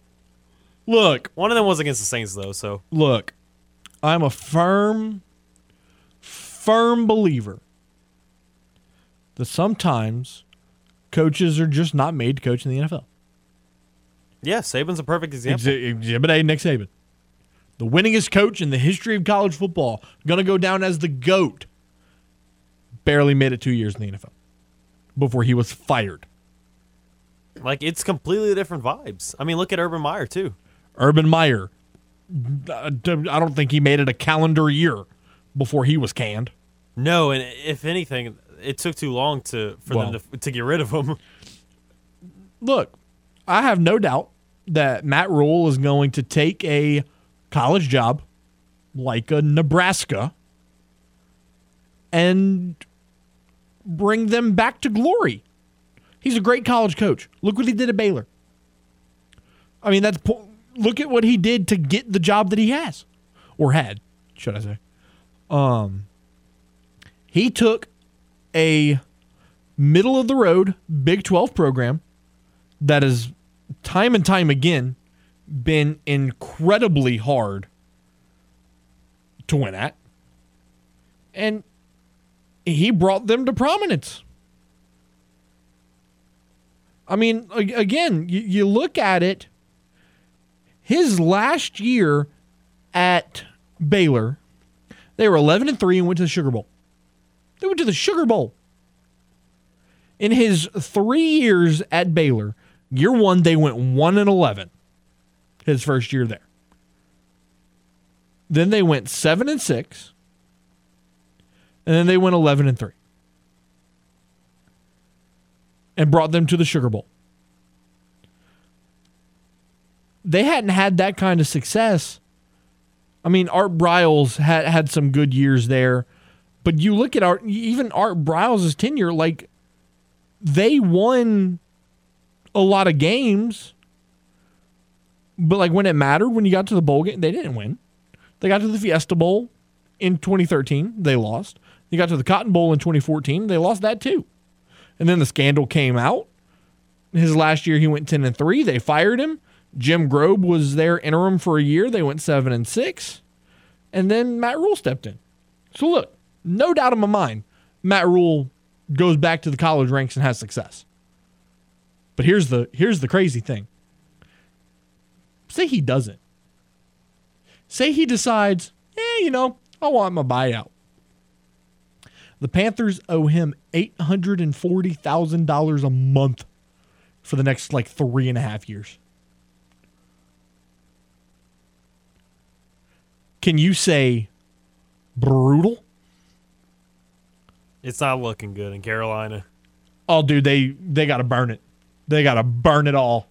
Look, One of them was against the Saints though, so look. I'm a firm firm believer that sometimes coaches are just not made to coach in the NFL. yeah, Saban's a perfect example. Exhi- Exhibit A, Nick Saban. The winningest coach in the history of college football. Going to go down as the GOAT. Barely made it two years in the NFL before he was fired. Like it's completely different vibes. I mean, look at Urban Meyer too. Urban Meyer. I don't think he made it a calendar year before he was canned. No, and if anything, it took too long to for Well. them to, to get rid of him. Look, I have no doubt that Matt Rule is going to take a college job like a Nebraska and bring them back to glory. He's a great college coach. Look what he did at Baylor. I mean, that's look at what he did to get the job that he has or had, should I say. Um he took a middle of the road Big 12 program that has time and time again been incredibly hard to win at. And he brought them to prominence. I mean, again, you, you look at it, his last year at Baylor, they were 11 and 3 and went to the Sugar Bowl. They went to the Sugar Bowl. In his three years at Baylor, year one, they went 1 and 11, his first year there. Then they went 7 and 6, and then they went 11 and 3 and brought them to the Sugar Bowl. They hadn't had that kind of success. I mean, Art Briles had had some good years there, but you look at Art, even Art Briles' tenure, like they won a lot of games, but like when it mattered, when you got to the bowl game, they didn't win. They got to the Fiesta Bowl in 2013, they lost. You got to the Cotton Bowl in 2014, they lost that too. And then the scandal came out. His last year, he went 10 and 3. They fired him. Jim Grobe was their interim for a year. They went 7 and 6. And then Matt Rule stepped in. So look, no doubt in my mind, Matt Rule goes back to the college ranks and has success. But here's the here's the crazy thing. Say he doesn't. Say he decides, yeah, you know, I want my buyout. The Panthers owe him eight hundred and forty thousand dollars a month for the next like three and a half years. Can you say brutal? It's not looking good in Carolina. Oh, dude, they they got to burn it. They got to burn it all.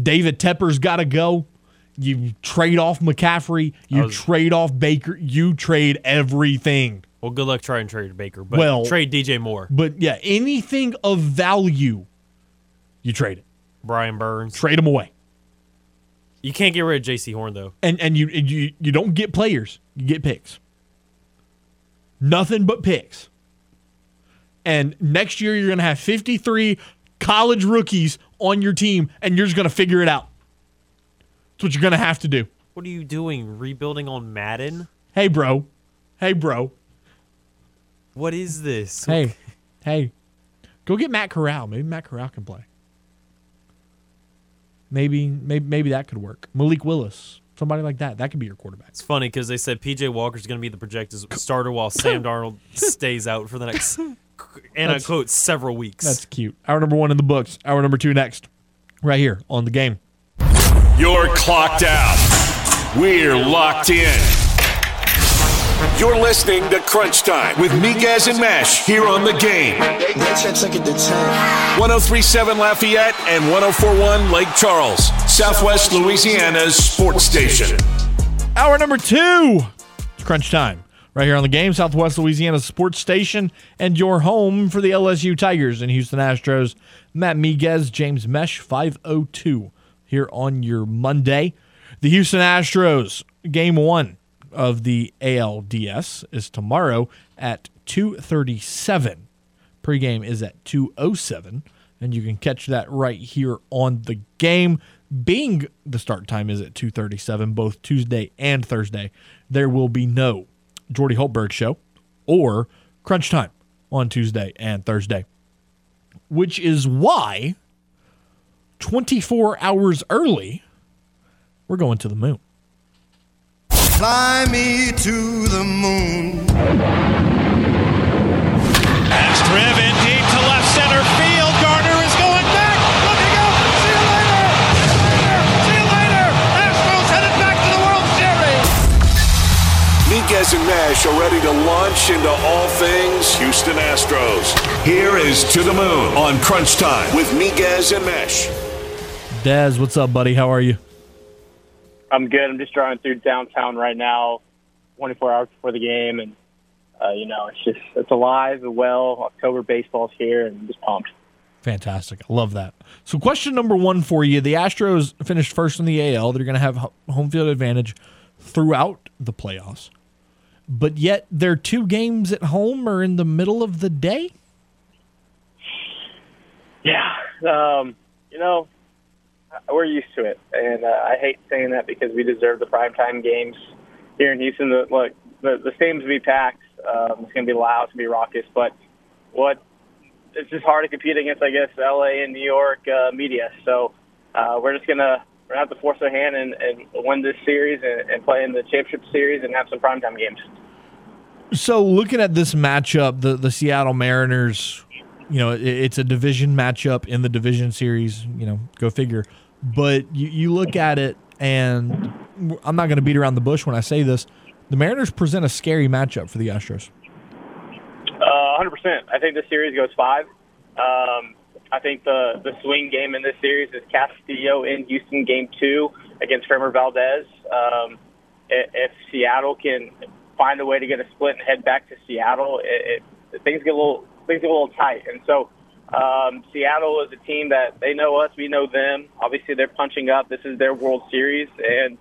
David Tepper's got to go. You trade off McCaffrey. You was- trade off Baker. You trade everything. Well, good luck trying to trade Baker, but Well- trade DJ Moore, But yeah, anything of value, you trade it. Brian Burns. Trade him away. You can't get rid of Jaycee Horn though. And and you and you you don't get players. You get picks. Nothing but picks. And next year you're going to have 53 college rookies on your team and you're just going to figure it out. That's what you're going to have to do. What are you doing? Rebuilding on Madden? Hey, bro. Hey, bro. What is this? Hey, hey. Go get Matt Corral. Maybe Matt Corral can play. Maybe, maybe, maybe that could work. Malik Willis, somebody like that. That could be your quarterback. It's funny because they said PJ Walker's going to be the projected starter while Sam Darnold stays out for the next, and I quote, several weeks. That's cute. Hour number one in the books. Hour number two next, right here on the game. You're clocked out. We're locked in. You're listening to Crunch Time with Miguez and Mesh here on the game. 1037 Lafayette and 1041 Lake Charles, Southwest Louisiana's sports station. Hour number two. It's crunch time. Right here on the game, Southwest Louisiana Sports Station, and your home for the LSU Tigers and Houston Astros. Matt Miguez, James Mesh, 502 here on your Monday. The Houston Astros, game one of the ALDS is tomorrow at 237. Pregame is at 207, and you can catch that right here on the game. Being the start time is at 237, both Tuesday and Thursday. There will be no Jordy Holtberg show or Crunch Time on Tuesday and Thursday, which is why 24 hours early, we're going to the moon. Fly me to the moon. That's driven deep to left center field. Gardner is going back. Looking up. See you later. See you later. Astros headed back to the World Series. Miguez and Mesh are ready to launch into all things Houston Astros. Here is To the Moon on Crunch Time with Miguez and Mesh. Dez, what's up, buddy? How are you? I'm good. I'm just driving through downtown right now, 24 hours before the game, and uh, you know, it's just it's alive and well. October baseball's here, and I'm just pumped. Fantastic. I love that. So, question number one for you the Astros finished first in the AL. They're going to have home field advantage throughout the playoffs. But yet, their two games at home are in the middle of the day. Yeah, um, you know, we're used to it, and uh, I hate saying that because we deserve the primetime games here in Houston. The, look, the the stadium's gonna be packed. Um, it's gonna be loud. It's gonna be raucous. But what it's just hard to compete against, I guess, LA and New York uh, media. So uh, we're just gonna we're gonna have to force our hand and, and win this series and, and play in the championship series and have some primetime games. So, looking at this matchup, the, the Seattle Mariners, you know, it, it's a division matchup in the division series, you know, go figure. But you, you look at it, and I'm not going to beat around the bush when I say this. The Mariners present a scary matchup for the Astros. Uh, 100%. I think the series goes five. Um, I think the, the swing game in this series is Castillo in Houston game two against Framber Valdez. Um, if Seattle can find a way to get a split and head back to Seattle, it, it, things get a little things get a little tight. And so um, Seattle is a team that they know us, we know them. Obviously, they're punching up. This is their World Series, and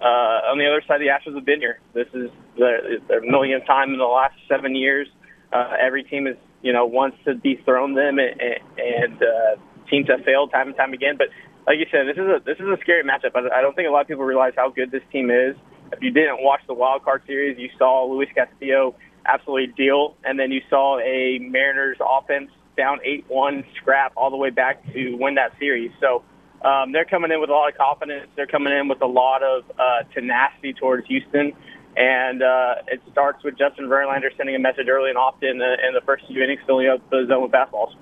uh, on the other side, the Astros have been here. This is their, their millionth time in the last seven years. Uh, every team is, you know, wants to dethrone them, and, and uh, teams have failed time and time again. But like you said, this is a this is a scary matchup. I I don't think a lot of people realize how good this team is. If you didn't watch the wild card series, you saw Luis Castillo absolutely deal, and then you saw a Mariners offense down eight one scrap all the way back to win that series. So. Um, they're coming in with a lot of confidence. They're coming in with a lot of uh, tenacity towards Houston. And uh, it starts with Justin Verlander sending a message early and often in the, in the first few innings, filling up the zone with fastballs.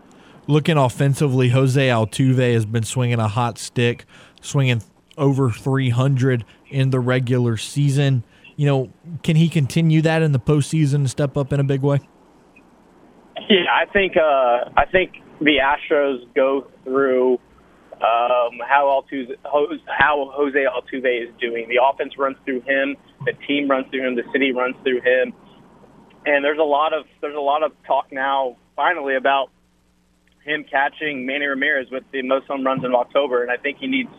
Looking offensively, Jose Altuve has been swinging a hot stick, swinging over 300 in the regular season. You know, can he continue that in the postseason and step up in a big way? Yeah, I think uh, I think the Astros go through um, how Altuve, how Jose Altuve is doing. The offense runs through him, the team runs through him, the city runs through him, and there's a lot of there's a lot of talk now finally about him catching Manny Ramirez with the most home runs in October, and I think he needs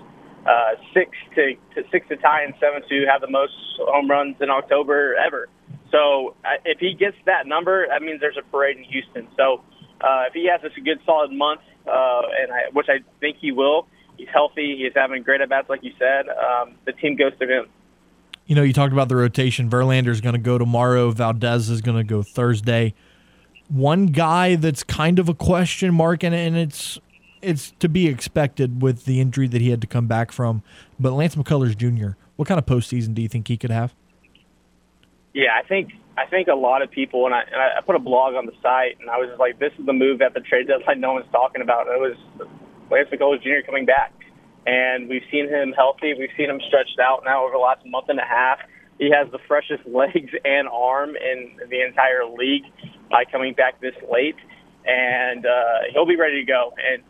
uh, six to, to six to tie and seven to have the most home runs in October ever. So uh, if he gets that number, that means there's a parade in Houston. So uh, if he has this a good solid month, uh, and I, which I think he will, he's healthy, he's having great at bats, like you said. Um, the team goes to him. You know, you talked about the rotation. Verlander is going to go tomorrow. Valdez is going to go Thursday. one guy that's kind of a question mark, and, and it's it's to be expected with the injury that he had to come back from. But Lance McCullers Jr., what kind of postseason do you think he could have? Yeah, I think I think a lot of people, and I, and I put a blog on the site, and I was just like, this is the move at the trade deadline no one's talking about. And it was Lance McCullers Jr. coming back, and we've seen him healthy. We've seen him stretched out now over the last month and a half. He has the freshest legs and arm in the entire league by coming back this late, and uh, he'll be ready to go. And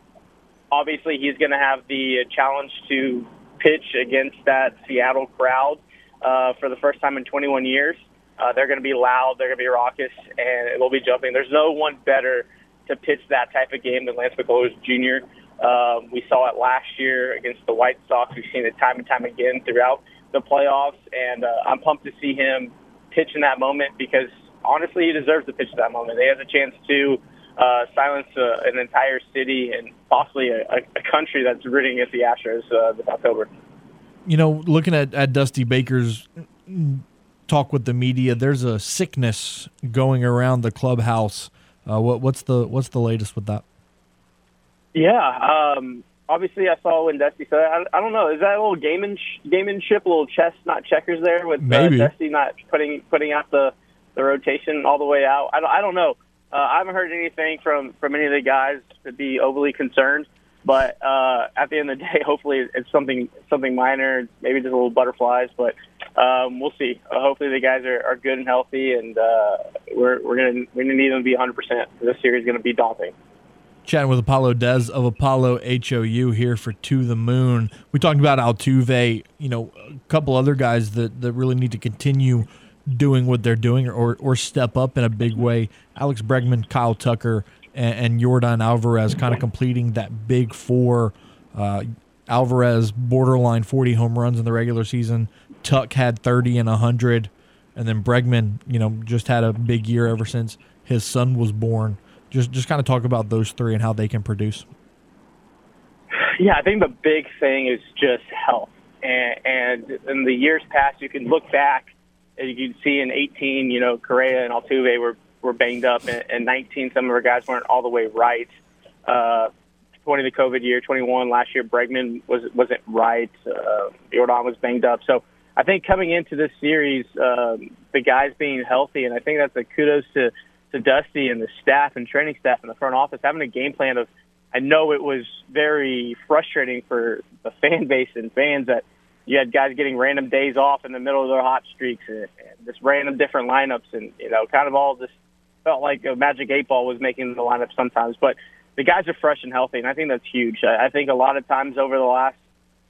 obviously, he's going to have the challenge to pitch against that Seattle crowd uh, for the first time in 21 years. Uh, they're going to be loud, they're going to be raucous, and they'll be jumping. There's no one better to pitch that type of game than Lance McCullers Jr. Um, we saw it last year against the White Sox. We've seen it time and time again throughout the playoffs, and uh, I'm pumped to see him pitch in that moment because honestly, he deserves to pitch at that moment. He has a chance to uh, silence uh, an entire city and possibly a, a country that's rooting against the Astros uh, this October. You know, looking at, at Dusty Baker's talk with the media, there's a sickness going around the clubhouse. Uh, what, what's the what's the latest with that? Yeah, um, obviously I saw when Dusty said, I, I don't know, is that a little gaming gamemanship, a little chess, not checkers there with uh, Dusty not putting putting out the the rotation all the way out? I don't, I don't know. Uh, I haven't heard anything from from any of the guys to be overly concerned. But uh, at the end of the day, hopefully it's something something minor, maybe just a little butterflies. But um, we'll see. Uh, hopefully the guys are, are good and healthy, and uh, we're we're gonna gonna need them to be 100. percent This series is gonna be daunting. Chatting with Apollo Des of Apollo HOU here for To the Moon. We talked about Altuve, you know, a couple other guys that, that really need to continue doing what they're doing or, or step up in a big way. Alex Bregman, Kyle Tucker, and, and Yordan Alvarez kind of completing that big four. Uh, Alvarez borderline 40 home runs in the regular season. Tuck had 30 and 100. And then Bregman, you know, just had a big year ever since his son was born. Just just kind of talk about those three and how they can produce. Yeah, I think the big thing is just health. And, and in the years past, you can look back and you can see in 18, you know, Correa and Altuve were were banged up, and, and 19, some of our guys weren't all the way right. Uh, 20 the COVID year, 21 last year, Bregman was wasn't right. Uh, Yordan was banged up, so I think coming into this series, um, the guys being healthy, and I think that's a kudos to to Dusty and the staff and training staff in the front office having a game plan of. I know it was very frustrating for the fan base and fans that you had guys getting random days off in the middle of their hot streaks and, and just random different lineups and you know kind of all just felt like a magic eight ball was making the lineup sometimes. But the guys are fresh and healthy, and I think that's huge. I, I think a lot of times over the last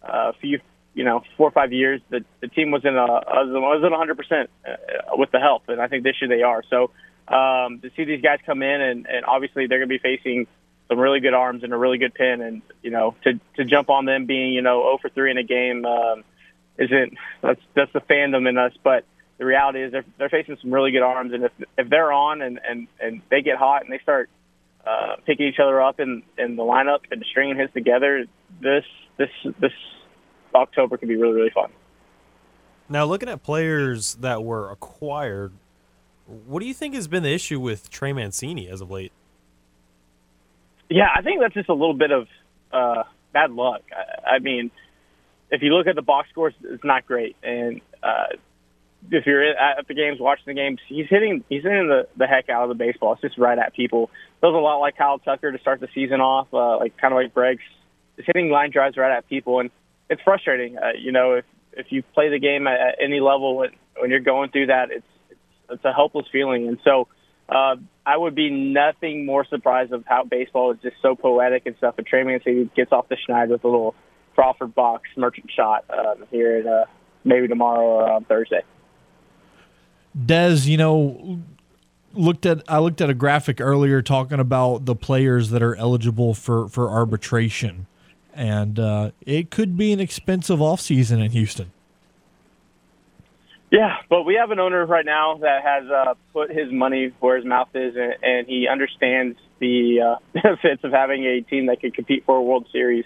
uh, few, you know, four or five years, the the team was in a was in 100 percent uh, with the health, and I think this year they are. So um, to see these guys come in, and, and obviously they're going to be facing some really good arms and a really good pin, and you know, to to jump on them being you know 0 for 3 in a game um, isn't that's that's the fandom in us, but the reality is they're they're facing some really good arms, and if if they're on and and and they get hot and they start uh, picking each other up in in the lineup and stringing hits together, this this this October could be really really fun. Now, looking at players that were acquired, what do you think has been the issue with Trey Mancini as of late? Yeah, I think that's just a little bit of uh, bad luck. I, I mean, if you look at the box scores, it's not great, and uh, if you're at the games, watching the games, he's hitting he's hitting the, the heck out of the baseball. It's just right at people. Feels a lot like Kyle Tucker to start the season off, uh, like kind of like Breg's. Just hitting line drives right at people, and it's frustrating. Uh, you know, if if you play the game at, at any level when when you're going through that, it's it's, it's a helpless feeling. And so, uh, I would be nothing more surprised of how baseball is just so poetic and stuff. And Trey Mancini gets off the schneid with a little Crawford box merchant shot uh, here at, uh, maybe tomorrow or on Thursday. Des, you know, looked at I looked at a graphic earlier talking about the players that are eligible for for arbitration, and uh, it could be an expensive offseason in Houston. Yeah, but we have an owner right now that has uh, put his money where his mouth is, and, and he understands the uh, benefits of having a team that can compete for a World Series.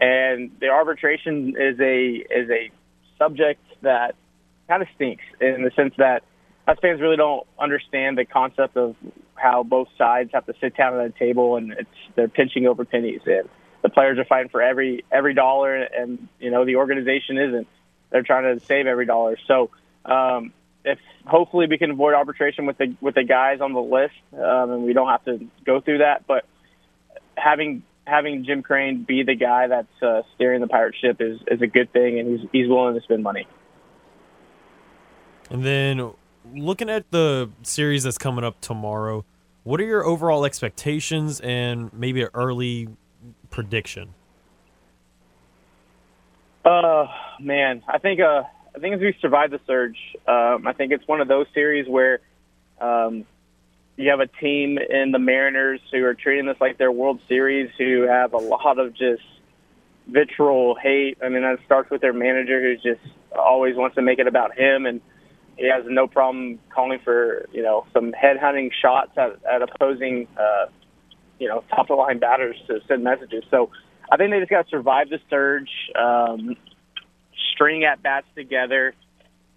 And the arbitration is a is a subject that kind of stinks in the sense that us fans really don't understand the concept of how both sides have to sit down at a table and it's they're pinching over pennies and the players are fighting for every every dollar and you know the organization isn't. They're trying to save every dollar. So um, if hopefully we can avoid arbitration with the with the guys on the list um, and we don't have to go through that but having having Jim Crane be the guy that's uh, steering the pirate ship is, is a good thing and he's he's willing to spend money. And then looking at the series that's coming up tomorrow, what are your overall expectations and maybe an early prediction? Uh, man, I think uh, I think as we survive the surge, um, I think it's one of those series where um, you have a team in the Mariners who are treating this like their World Series, who have a lot of just vitriol hate. I mean, that starts with their manager, who just always wants to make it about him, and he has no problem calling for you know some headhunting shots at, at opposing uh, you know top of line batters to send messages. So I think they just got to survive the surge, um, string at bats together.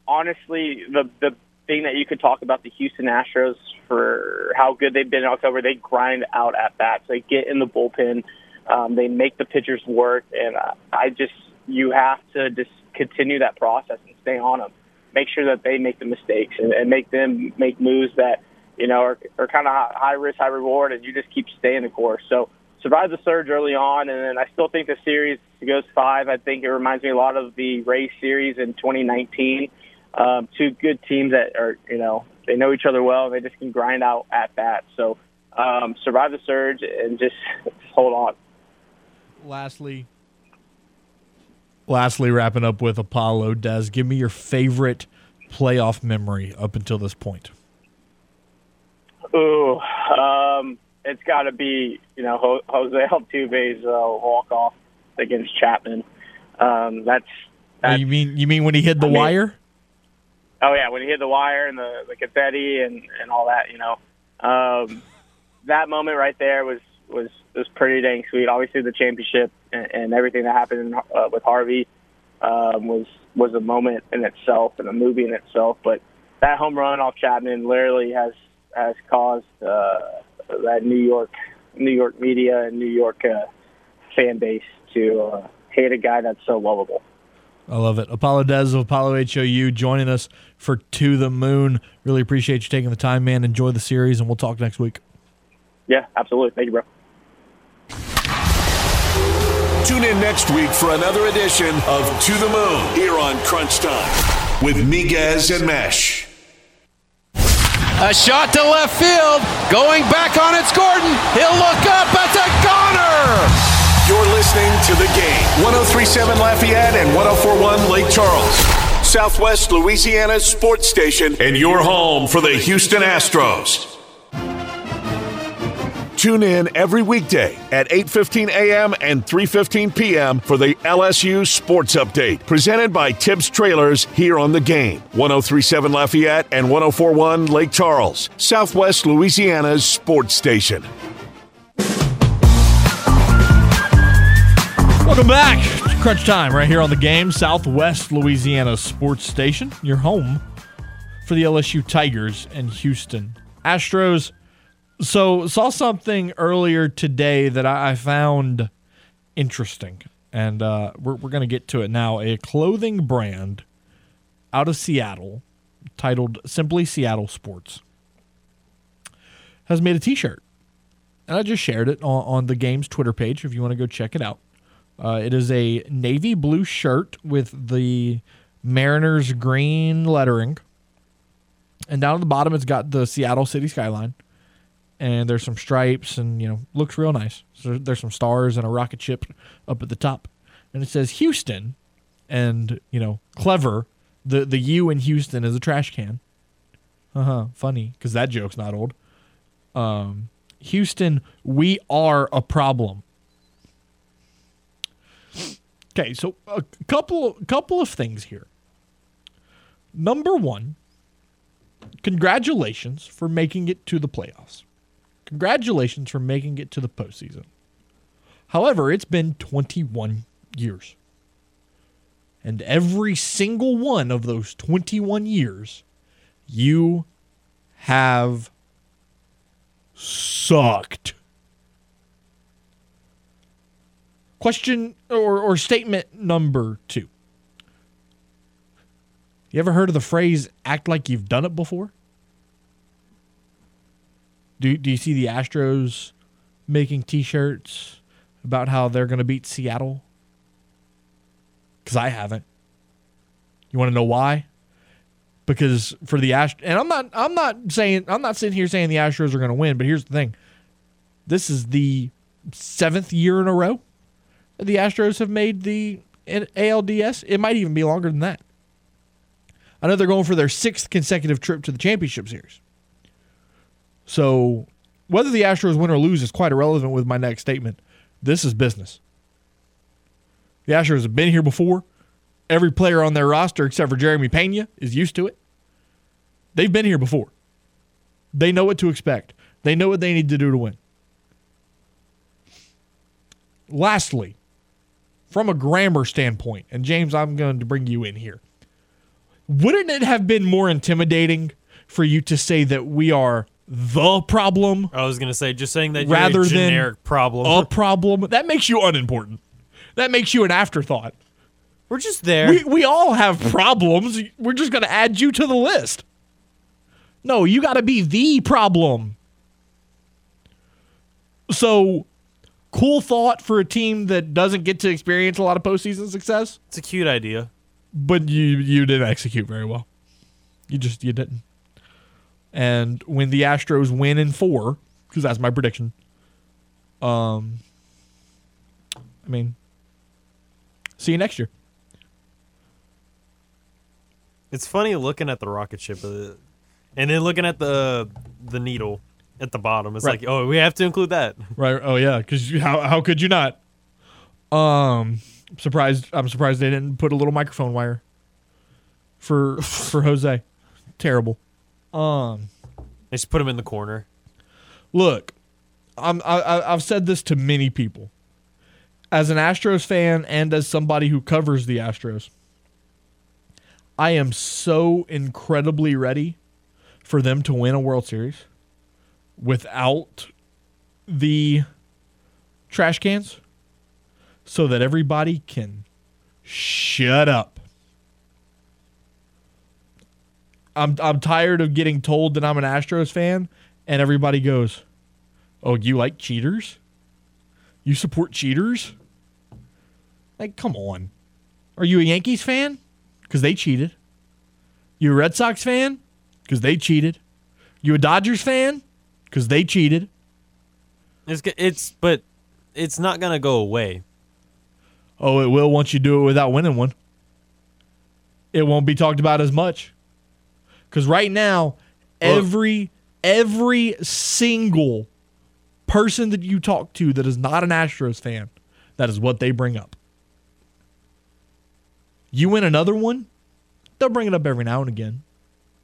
Honestly, the the thing that you could talk about the Houston Astros for how good they've been in October, they grind out at bats. They get in the bullpen. Um, they make the pitchers work, and uh, I just you have to just continue that process and stay on them. Make sure that they make the mistakes and, and make them make moves that you know are, are kind of high risk, high reward, and you just keep staying the course. So survive the surge early on, and then I still think the series goes five. I think it reminds me a lot of the Rays series in 2019. Um, two good teams that are, you know, they know each other well. And they just can grind out at bats. So um, survive the surge and just hold on. Lastly, lastly, wrapping up with Apollo. Des, give me your favorite playoff memory up until this point. Ooh, um, it's got to be you know Ho- Jose Altuve's uh, walk off against Chapman. Um, that's, Oh, you mean you mean when he hit the I mean- wire? Oh yeah, when he hit the wire and the, the confetti and, and all that, you know, um, that moment right there was was was pretty dang sweet. Obviously, the championship and, and everything that happened uh, with Harvey um, was was a moment in itself and a movie in itself. But that home run off Chapman literally has has caused uh, that New York New York media and New York uh, fan base to uh, hate a guy that's so lovable. I love it. Apollo Des of Apollo HOU joining us for To the Moon. Really appreciate you taking the time, man. Enjoy the series, and we'll talk next week. Yeah, absolutely. Thank you, bro. Tune in next week for another edition of To the Moon here on Crunch Time with Miguez and Mesh. A shot to left field. Going back on it's Gordon. He'll look up. That's a goner. You're listening to the game. 1037 Lafayette and 1041 Lake Charles. Southwest Louisiana's sports station and your home for the Houston Astros. Tune in every weekday at 8:15 a.m. and 3:15 p.m. for the LSU Sports Update, presented by Tibbs Trailers here on the game. 1037 Lafayette and 1041 Lake Charles, Southwest Louisiana's sports station. Welcome back. Crunch time right here on the game, Southwest Louisiana Sports Station, your home for the LSU Tigers and Houston Astros. So, saw something earlier today that I I found interesting, and uh, we're, we're going to get to it now. A clothing brand out of Seattle titled Simply Seattle Sports has made a t shirt. And I just shared it on, on the game's Twitter page if you want to go check it out. Uh, it is a navy blue shirt with the Mariners green lettering. And down at the bottom, it's got the Seattle city skyline. And there's some stripes and, you know, looks real nice. So there's some stars and a rocket ship up at the top. And it says Houston. And, you know, clever. The, the U in Houston is a trash can. Uh huh. Funny, because that joke's not old. Um, Houston, we are a problem. Okay, so a couple couple of things here. Number one, congratulations for making it to the playoffs. Congratulations for making it to the postseason. However, it's been 21 years. And every single one of those 21 years, you have sucked. Question or, or statement number two. You ever heard of the phrase act like you've done it before? Do, do you see the Astros making t shirts about how they're going to beat Seattle? Because I haven't. You want to know why? Because for the Astros, and I'm not, I'm not saying, I'm not sitting here saying the Astros are going to win, but here's the thing: this is the seventh year in a row that the Astros have made the ALDS. It might even be longer than that. I know they're going for their sixth consecutive trip to the championship series. So whether the Astros win or lose is quite irrelevant with my next statement. This is business. The Astros have been here before. Every player on their roster, except for Jeremy Pena, is used to it. They've been here before. They know what to expect. They know what they need to do to win. Lastly, from a grammar standpoint, and James, I'm going to bring you in here. Wouldn't it have been more intimidating for you to say that we are the problem? I was going to say just saying that rather you're a generic than problem. a problem. That makes you unimportant. That makes you an afterthought. We're just there. We we all have problems. We're just going to add you to the list. No, you got to be the problem. So, cool thought for a team that doesn't get to experience a lot of postseason success, it's a cute idea. but you you didn't execute very well. You just you didn't. And when the Astros win in four, because that's my prediction. Um, I mean, see you next year. It's funny looking at the rocket ship, uh, and then looking at the the needle at the bottom. It's Right. like, oh, we have to include that. Right? Oh yeah, because how how could you not? Um, surprised. I'm surprised they didn't put a little microphone wire for for Jose. Terrible. Um, They just put him in the corner. look, I'm I, I- I've said this to many people. As an Astros fan and as somebody who covers the Astros, I am so incredibly ready for them to win a World Series without the trash cans so that everybody can shut up. I'm I'm tired of getting told that I'm an Astros fan and everybody goes, "Oh, you like cheaters? You support cheaters?" Like, come on. Are you a Yankees fan? Cuz they cheated. You a Red Sox fan? Cuz they cheated. You a Dodgers fan? Cuz they cheated. It's it's but it's not gonna go away. Oh, it will once you do it without winning one. It won't be talked about as much. Cuz right now, every every single person that you talk to that is not an Astros fan, that is what they bring up. You win another one, they'll bring it up every now and again.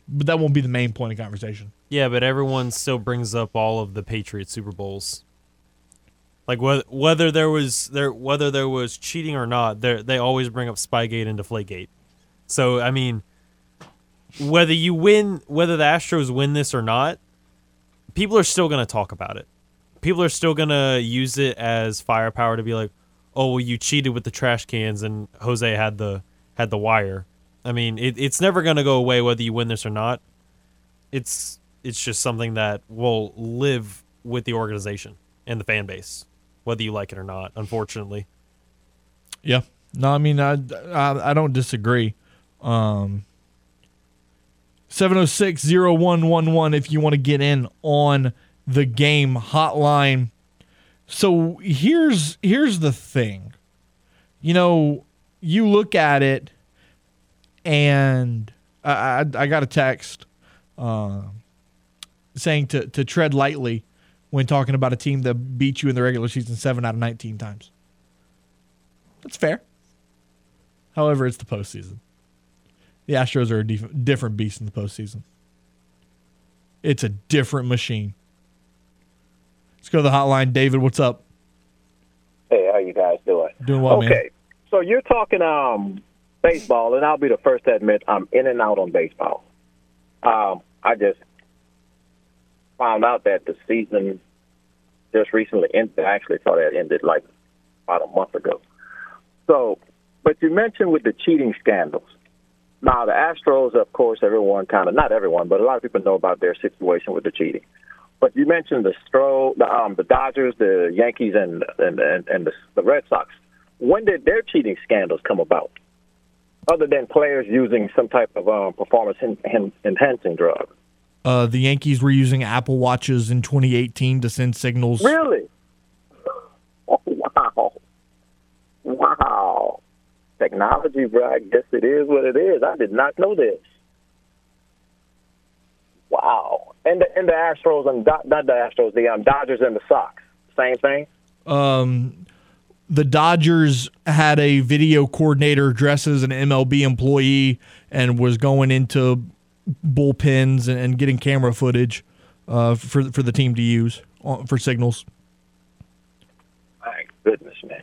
But that won't be the main point of conversation. Yeah, but everyone still brings up all of the Patriots Super Bowls. Like whether whether there was there whether there was cheating or not, they they always bring up Spygate and Deflategate. So I mean, whether you win, whether the Astros win this or not, people are still gonna talk about it. People are still gonna use it as firepower to be like, "Oh, well, you cheated with the trash cans and Jose had the had the wire." I mean, it, it's never gonna go away whether you win this or not it's it's just something that will live with the organization and the fan base, whether you like it or not. Unfortunately, Yeah. No, I mean, I, I, I don't disagree. Um, 706 0111 if you want to get in on the game hotline. So here's here's the thing. You know, you look at it and I, I, I got a text uh, saying to, to tread lightly when talking about a team that beat you in the regular season seven out of 19 times. That's fair. However, it's the postseason. The Astros are a dif- different beast in the postseason. It's a different machine. Let's go to the hotline. David, what's up? Hey, how you guys doing? Doing well, man. okay, so you're talking um baseball, and I'll be the first to admit I'm in and out on baseball. Um, I just found out that the season just recently ended. I actually thought it ended like about a month ago. So, but you mentioned with the cheating scandals. Now, the Astros, of course, everyone kind of, not everyone, but a lot of people know about their situation with the cheating. But you mentioned the Stro, the, um, the Dodgers, the Yankees, and and and, and the, the Red Sox. When did their cheating scandals come about? Other than players using some type of um, performance enhancing drug. Uh, the Yankees were using Apple Watches in 2018 to send signals. Really? Oh, wow. Wow. Technology, bro. I guess it is what it is. I did not know this. Wow. And the, and the Astros and not the Astros, the um, Dodgers and the Sox. Same thing. Um, the Dodgers had a video coordinator dressed as an MLB employee and was going into bullpens and, and getting camera footage uh, for for the team to use for signals. My goodness, man.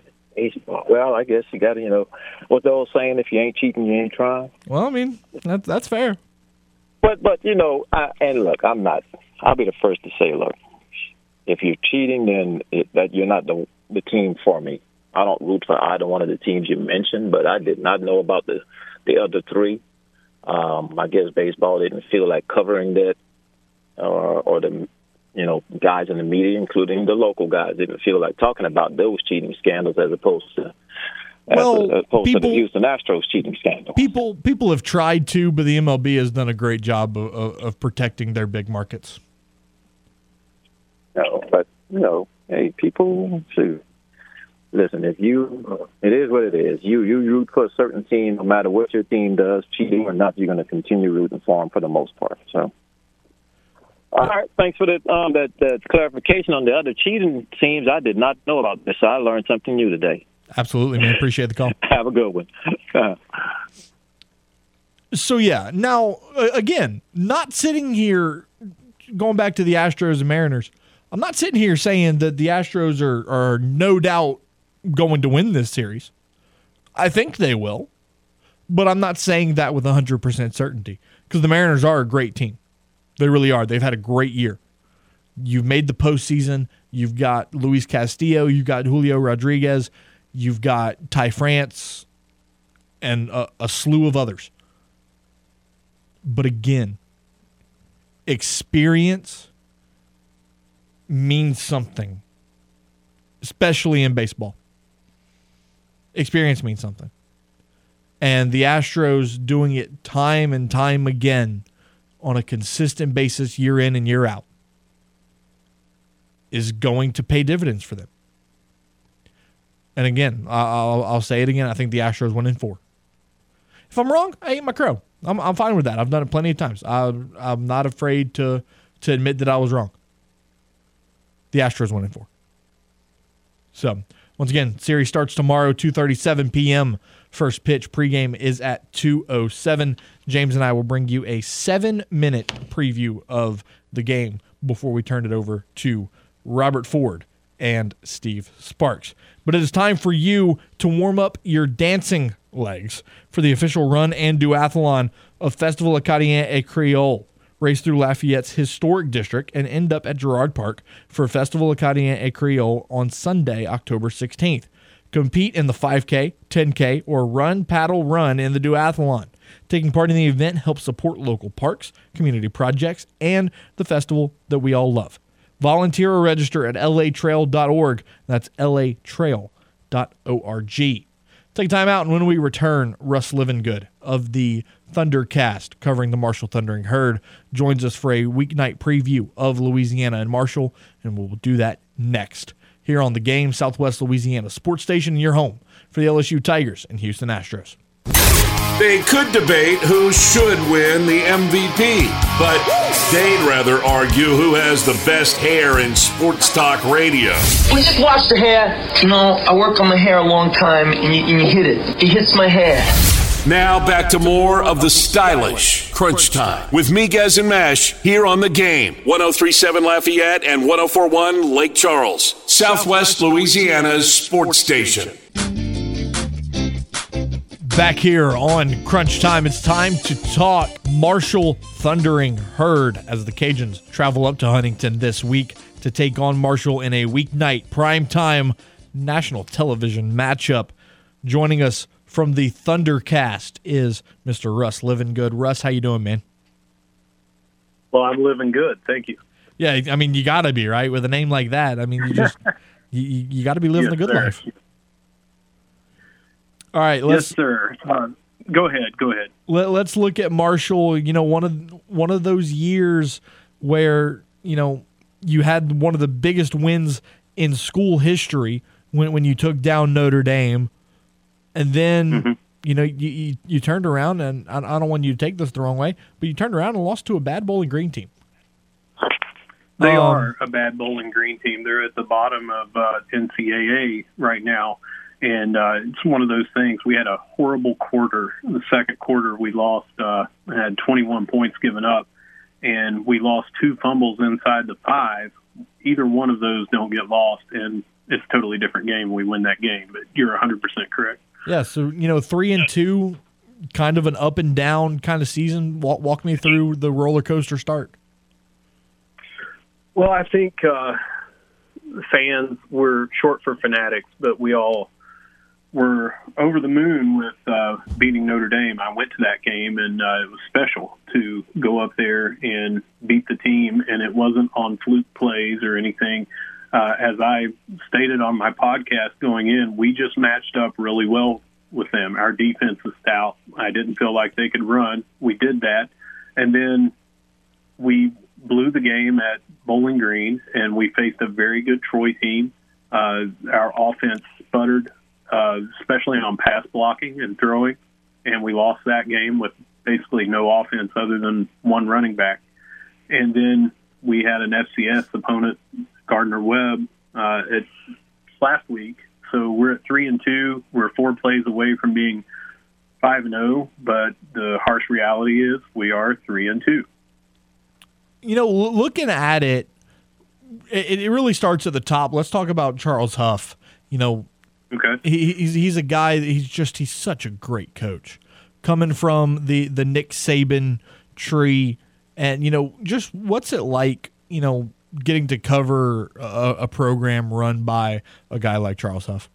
Well, I guess you got to, you know, what the old saying: if you ain't cheating, you ain't trying. Well, I mean, that, that's fair. But but you know, I, and look, I'm not. I'll be the first to say, look, if you're cheating, then it, that you're not the the team for me. I don't root for either one of the teams you mentioned, but I did not know about the the other three. Um, I guess baseball didn't feel like covering that, or or the you know guys in the media, including the local guys, didn't feel like talking about those cheating scandals as opposed to well, as opposed people, to the Houston Astros cheating scandal. People people have tried to, but the MLB has done a great job of, of, of protecting their big markets. No, but you know, hey, people too listen, if you, it is what it is. You you root for a certain team, no matter what your team does, cheating or not, you're going to continue rooting for them for the most part. So, all right, thanks for that um, that that clarification on the other cheating teams. I did not know about this. So I learned something new today. Absolutely, man. Appreciate the call. Have a good one. so yeah, now again, not sitting here, going back to the Astros and Mariners. I'm not sitting here saying that the Astros are, are no doubt going to win this series. I think they will, but I'm not saying that with 100% certainty because the Mariners are a great team. They really are. They've had a great year. You've made the postseason. You've got Luis Castillo. You've got Julio Rodriguez. You've got Ty France and a, a slew of others. But again, experience means something, especially in baseball experience means something. And the Astros doing it time and time again on a consistent basis, year in and year out, is going to pay dividends for them. And again, I'll, I'll say it again. I think the Astros win in four. If I'm wrong, I ate my crow. I'm, I'm fine with that. I've done it plenty of times. I, I'm not afraid to to admit that I was wrong. The Astros win in four. So once again, series starts tomorrow, 2:37 p.m. First pitch pregame is at 2:07. James and I will bring you a seven-minute preview of the game before we turn it over to Robert Ford and Steve Sparks. But it is time for you to warm up your dancing legs for the official run and duathlon of Festival Acadien et Creole race through Lafayette's historic district and end up at Girard Park for Festival Acadien et Creole on Sunday, October 16th. Compete in the 5K, 10K, or run, paddle, run in the duathlon. Taking part in the event helps support local parks, community projects, and the festival that we all love. Volunteer or register at latrail.org. That's latrail.org. Take time out, and when we return, Russ Livingood of the Thundercast, covering the Marshall Thundering Herd, joins us for a weeknight preview of Louisiana and Marshall, and we'll do that next here on the game Southwest Louisiana Sports Station, your home for the LSU Tigers and Houston Astros. They could debate who should win the MVP, but they'd rather argue who has the best hair in sports talk radio. We just wash the hair. You know, I work on my hair a long time, and you, and you hit it. It hits my hair. Now back to more of the stylish crunch time with Miguez and Mesh here on the game. 1037 Lafayette and 1041 Lake Charles, Southwest Louisiana's sports station. Back here on Crunch Time, it's time to talk Marshall Thundering Herd as the Cajuns travel up to Huntington this week to take on Marshall in a weeknight primetime national television matchup. Joining us from the Thundercast is Mr. Russ Living Good. Russ, how you doing, man? Well, I'm living good. Thank you. Yeah, I mean, you got to be right with a name like that. I mean, you just you, you got to be living Yes, a good sir. life. All right, let's yes, sir. Uh, go ahead. Go ahead. let, let's look at Marshall. You know, one of one of those years where you know you had one of the biggest wins in school history when when you took down Notre Dame, and then you know you, you you turned around and I, I don't want you to take this the wrong way, but you turned around and lost to a bad Bowling Green team. They Um, are a bad Bowling Green team. They're at the bottom of uh, NCAA right now, and uh, it's one of those things. We had a horrible quarter. In the second quarter, we lost, uh, had 21 points given up, and we lost two fumbles inside the five. Either one of those don't get lost, and it's a totally different game. We win that game, but you're 100% correct. Yeah, so you know three and two, kind of an up and down kind of season. Walk, walk me through the roller coaster start. Well, I think uh, fans were short for fanatics, but we all were over the moon with uh, beating Notre Dame. I went to that game, and uh, it was special to go up there and beat the team. And it wasn't on fluke plays or anything. Uh, as I stated on my podcast going in, we just matched up really well with them. Our defense is stout. I didn't feel like they could run. We did that, and then we blew the game at Bowling Green, and we faced a very good Troy team. Uh, our offense sputtered, uh, especially on pass blocking and throwing, and we lost that game with basically no offense other than one running back. And then we had an FCS opponent, Gardner Webb, uh, at last week. So we're at three and two. We're four plays away from being five and zero. But the harsh reality is we are three and two. you know, looking at it, it, it really starts at the top. Let's talk about Charles Huff. You know, okay, he, he's he's a guy. He's just he's such a great coach, coming from the the Nick Saban tree, and you know, just what's it like? You know, getting to cover a, a program run by a guy like Charles Huff.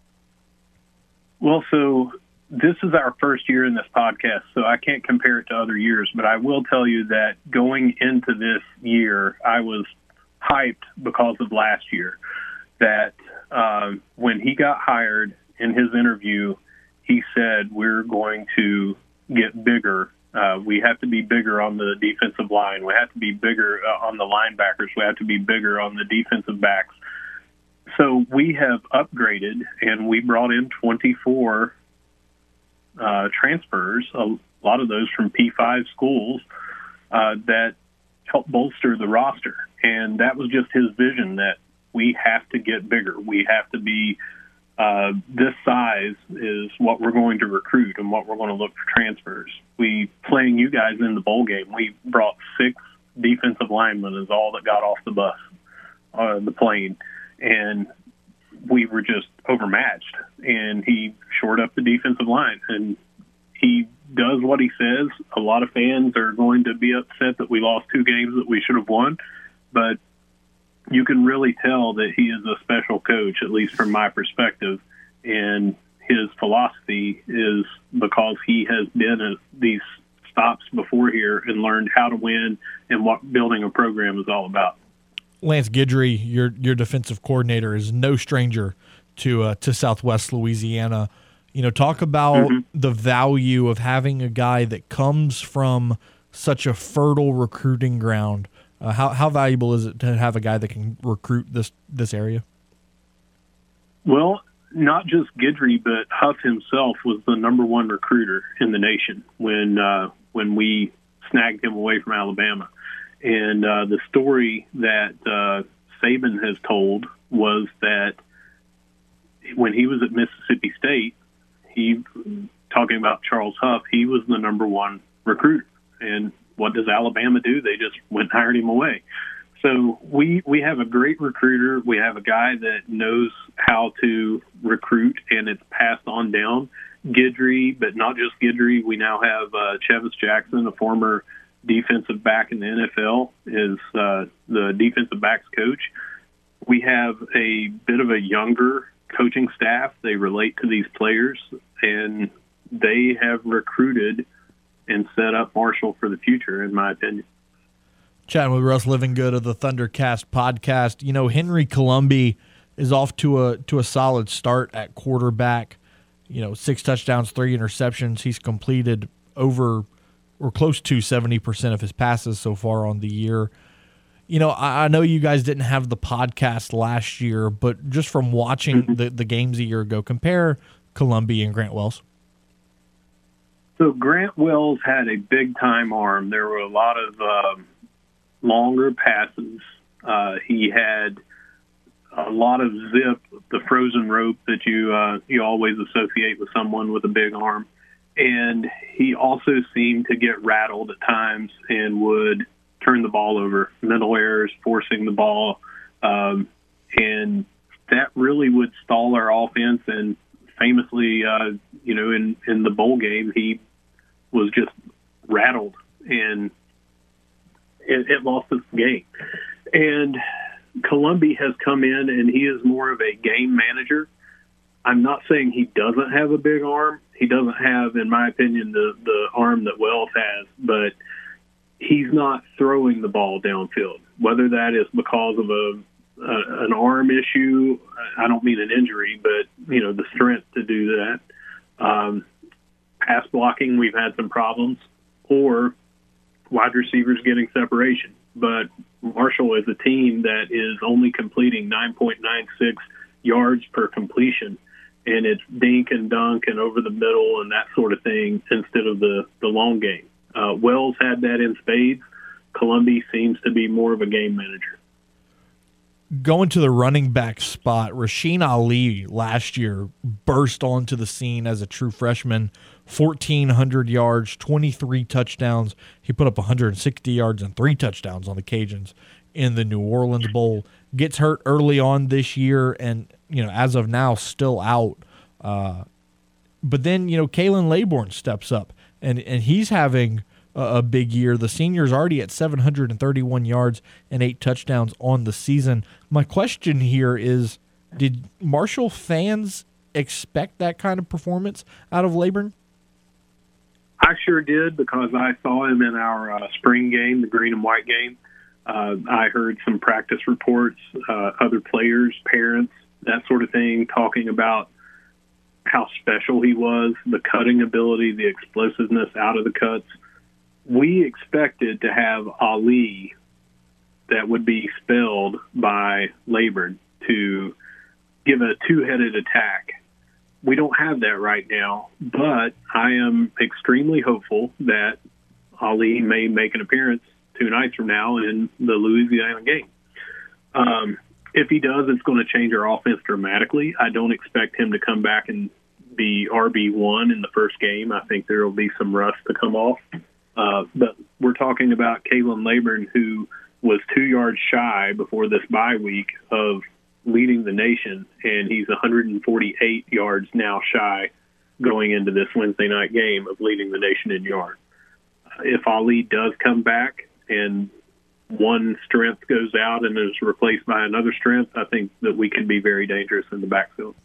Well, so this is our first year in this podcast, so I can't compare it to other years, but I will tell you that going into this year, I was hyped because of last year. That um, when he got hired in his interview, he said, We're going to get bigger. Uh, we have to be bigger on the defensive line. We have to be bigger uh, on the linebackers. We have to be bigger on the defensive backs. So we have upgraded and we brought in 24 uh, transfers, a lot of those from P5 schools uh, that help bolster the roster. And that was just his vision that we have to get bigger. We have to be uh, this size is what we're going to recruit and what we're going to look for transfers. We playing you guys in the bowl game. We brought six defensive linemen is all that got off the bus, uh, the plane, and we were just overmatched. And he shored up the defensive line, and he does what he says. A lot of fans are going to be upset that we lost two games that we should have won, but you can really tell that he is a special coach, at least from my perspective. And his philosophy is because he has been at these stops before here and learned how to win and what building a program is all about. Lance Guidry, your your defensive coordinator, is no stranger to uh, to Southwest Louisiana. You know, talk about the value of having a guy that comes from such a fertile recruiting ground. Uh, how how valuable is it to have a guy that can recruit this this area? Well, not just Guidry, but Huff himself was the number one recruiter in the nation when uh, when we snagged him away from Alabama. And uh, the story that uh, Saban has told was that when he was at Mississippi State, he talking about Charles Huff, he was the number one recruiter. And what does Alabama do? They just went and hired him away. So we we have a great recruiter. We have a guy that knows how to recruit, and it's passed on down. Guidry, but not just Guidry. We now have uh, Chevis Jackson, a former defensive back in the NFL, is uh, the defensive backs coach. We have a bit of a younger coaching staff. They relate to these players, and they have recruited and set up Marshall for the future, in my opinion. Chatting with Russ Livingood of the Thundercast podcast. You know, Henry Colombi is off to a to a solid start at quarterback. You know, six touchdowns, three interceptions. He's completed over or close to seventy percent of his passes so far on the year. You know, I, I, know you guys didn't have the podcast last year, but just from watching mm-hmm. the, the games a year ago, compare Colombi and Grant Wells. So Grant Wells had a big time arm. There were a lot of um, longer passes. Uh, he had a lot of zip, the frozen rope that you uh, you always associate with someone with a big arm, and he also seemed to get rattled at times and would turn the ball over, mental errors, forcing the ball, um, and that really would stall our offense. And famously, uh, you know, in in the bowl game, he was just rattled and it, it lost its game. And Colombi has come in and he is more of a game manager. I'm not saying he doesn't have a big arm. He doesn't have, in my opinion, the the arm that Wells has, but he's not throwing the ball downfield. Whether that is because of a, a an arm issue, I don't mean an injury, but you know the strength to do that. Um, pass blocking, we've had some problems, or wide receivers getting separation. But Marshall is a team that is only completing 9.96 yards per completion, and it's dink and dunk and over the middle and that sort of thing instead of the the long game. Uh, Wells had that in spades. Colombi seems to be more of a game manager. Going to the running back spot, Rasheen Ali last year burst onto the scene as a true freshman 1,400 yards, 23 touchdowns. He put up 160 yards and three touchdowns on the Cajuns in the New Orleans Bowl. Gets hurt early on this year, and you know, as of now, still out. Uh, but then you know, Khalan Laborn steps up, and and he's having a, big year. The senior's already at 731 yards and eight touchdowns on the season. My question here is, did Marshall fans expect that kind of performance out of Laborn? I sure did because I saw him in our uh, spring game, the green and white game. Uh, I heard some practice reports, uh, other players, parents, that sort of thing, talking about how special he was, the cutting ability, the explosiveness out of the cuts. We expected to have Ali that would be spelled by Laborn to give a two headed attack we don't have that right now, but I am extremely hopeful that Ali may make an appearance two nights from now in the Louisiana game. Um, if he does, it's going to change our offense dramatically. I don't expect him to come back and be RB one in the first game. I think there will be some rust to come off. Uh, but we're talking about Khalan Laborn, who was two yards shy before this bye week of leading the nation, and he's 148 yards now shy going into this Wednesday night game of leading the nation in yards. Uh, if Ali does come back and one strength goes out and is replaced by another strength, I think that we can be very dangerous in the backfield.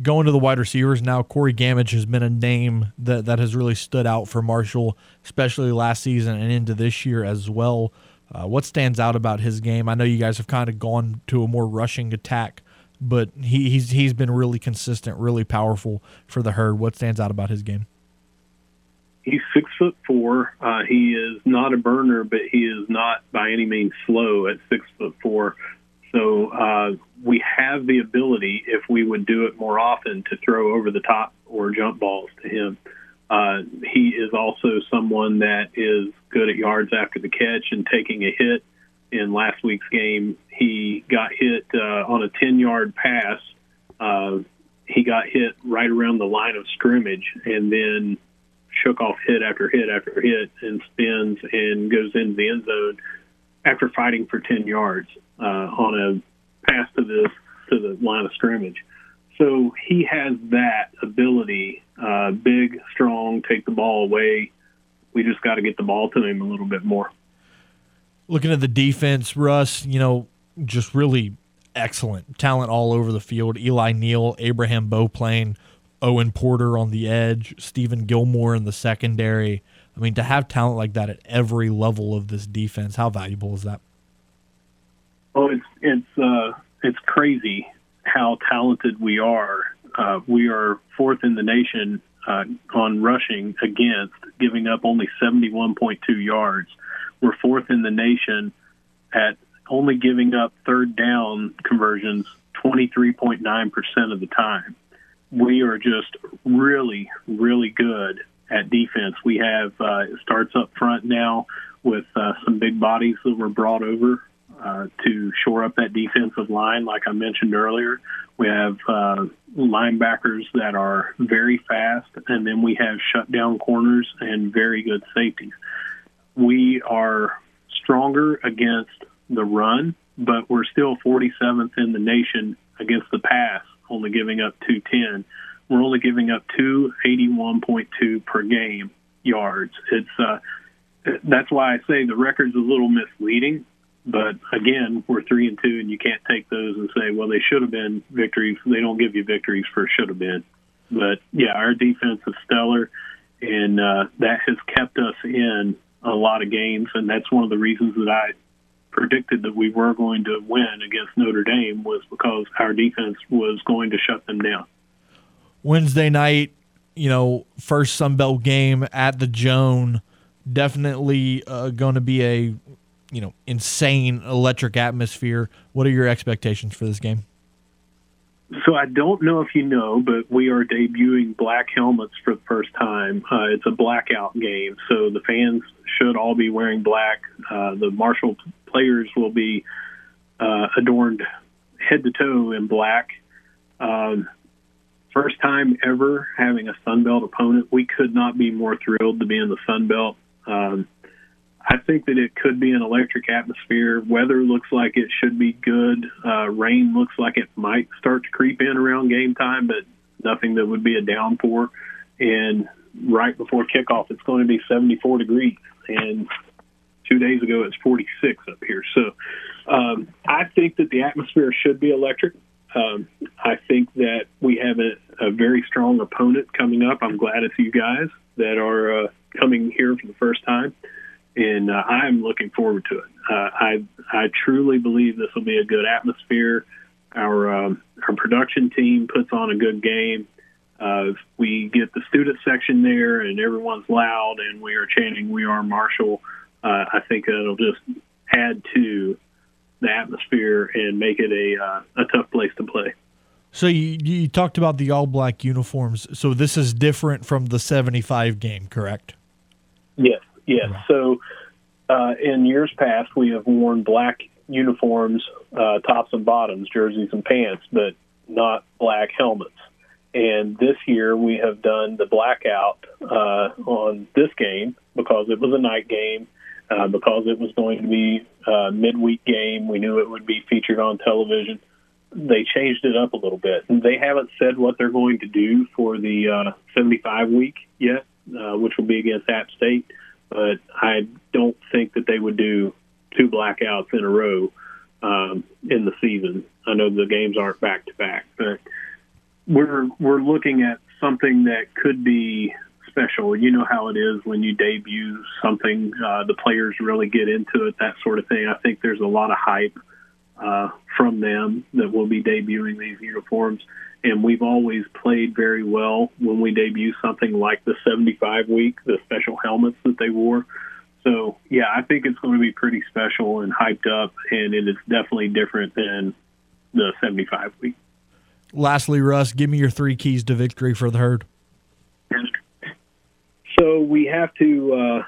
Going to the wide receivers now, Corey Gammage has been a name that, that has really stood out for Marshall, especially last season and into this year as well. Uh, what stands out about his game? I know you guys have kind of gone to a more rushing attack, but he, he's he's been really consistent, really powerful for the herd. What stands out about his game? He's six foot four. Uh, he is not a burner, but he is not by any means slow at six foot four. So uh, we have the ability, if we would do it more often, to throw over the top or jump balls to him. Uh, he is also someone that is good at yards after the catch and taking a hit. In last week's game, he got hit uh, on a 10 yard pass. Uh, he got hit right around the line of scrimmage and then shook off hit after hit after hit and spins and goes into the end zone after fighting for 10 yards uh, on a pass to the to the line of scrimmage. So he has that ability Uh, big, strong, take the ball away. We just got to get the ball to him a little bit more. Looking at the defense, Russ, you know, just really excellent talent all over the field. Eli Neal, Abraham Beauplan, Owen Porter on the edge, Stephen Gilmore in the secondary. I mean, to have talent like that at every level of this defense, how valuable is that? Oh, it's it's uh, it's crazy how talented we are. Uh, we are fourth in the nation uh, on rushing against, giving up only 71.2 yards. We're fourth in the nation at only giving up third down conversions 23.9% of the time. We are just really, really good at defense. We have uh, starts up front now with uh, some big bodies that were brought over uh, to shore up that defensive line, like I mentioned earlier. We have uh, linebackers that are very fast, and then we have shutdown corners and very good safeties. We are stronger against the run, but we're still 47th in the nation against the pass, only giving up 210. We're only giving up 281.2 per game yards. It's uh, that's why I say the record's a little misleading. But again, we're three and two, and you can't take those and say, well, they should have been victories. They don't give you victories for should have been. But yeah, our defense is stellar, and uh, that has kept us in a lot of games, and that's one of the reasons that I predicted that we were going to win against Notre Dame was because our defense was going to shut them down. Wednesday night, you know, first Sun Belt game at the Joan, definitely uh, going to be a you know insane electric atmosphere. What are your expectations for this game? So I don't know if you know, but we are debuting black helmets for the first time. Uh, it's a blackout game, so the fans should all be wearing black. Uh, the Marshall players will be uh, adorned head to toe in black. Um, first time ever having a Sun Belt opponent. We could not be more thrilled to be in the Sun Belt. Um, I think that it could be an electric atmosphere. Weather looks like it should be good. Uh, rain looks like it might start to creep in around game time, but nothing that would be a downpour. And right before kickoff, it's going to be 74 degrees. And two days ago, it's 46 up here. So um, I think that the atmosphere should be electric. Um, I think that we have a, a very strong opponent coming up. I'm glad it's you guys that are uh, coming here for the first time and uh, I'm looking forward to it. Uh, I I truly believe this will be a good atmosphere. Our um, our production team puts on a good game. Uh, we get the student section there, and everyone's loud, and we are chanting "We are Marshall." Uh, I think it'll just add to the atmosphere and make it a uh, a tough place to play. So you you talked about the all black uniforms. So this is different from the seventy five game, correct? Yes. Yes. So uh, in years past, we have worn black uniforms, uh, tops and bottoms, jerseys and pants, but not black helmets. And this year, we have done the blackout uh, on this game because it was a night game, uh, because it was going to be a midweek game. We knew it would be featured on television. They changed it up a little bit. They haven't said what they're going to do for the uh, 75 week yet, uh, which will be against App State but I don't think that they would do two blackouts in a row um, in the season. I know the games aren't back to back, but we're we're looking at something that could be special. You know how it is when you debut something, uh, the players really get into it, that sort of thing. I think there's a lot of hype uh, from them that will be debuting these uniforms and we've always played very well when we debut something like the 75 week, the special helmets that they wore. So, yeah, I think it's going to be pretty special and hyped up, and it is definitely different than the 75 week. Lastly, Russ, give me your three keys to victory for the herd. So we have to uh,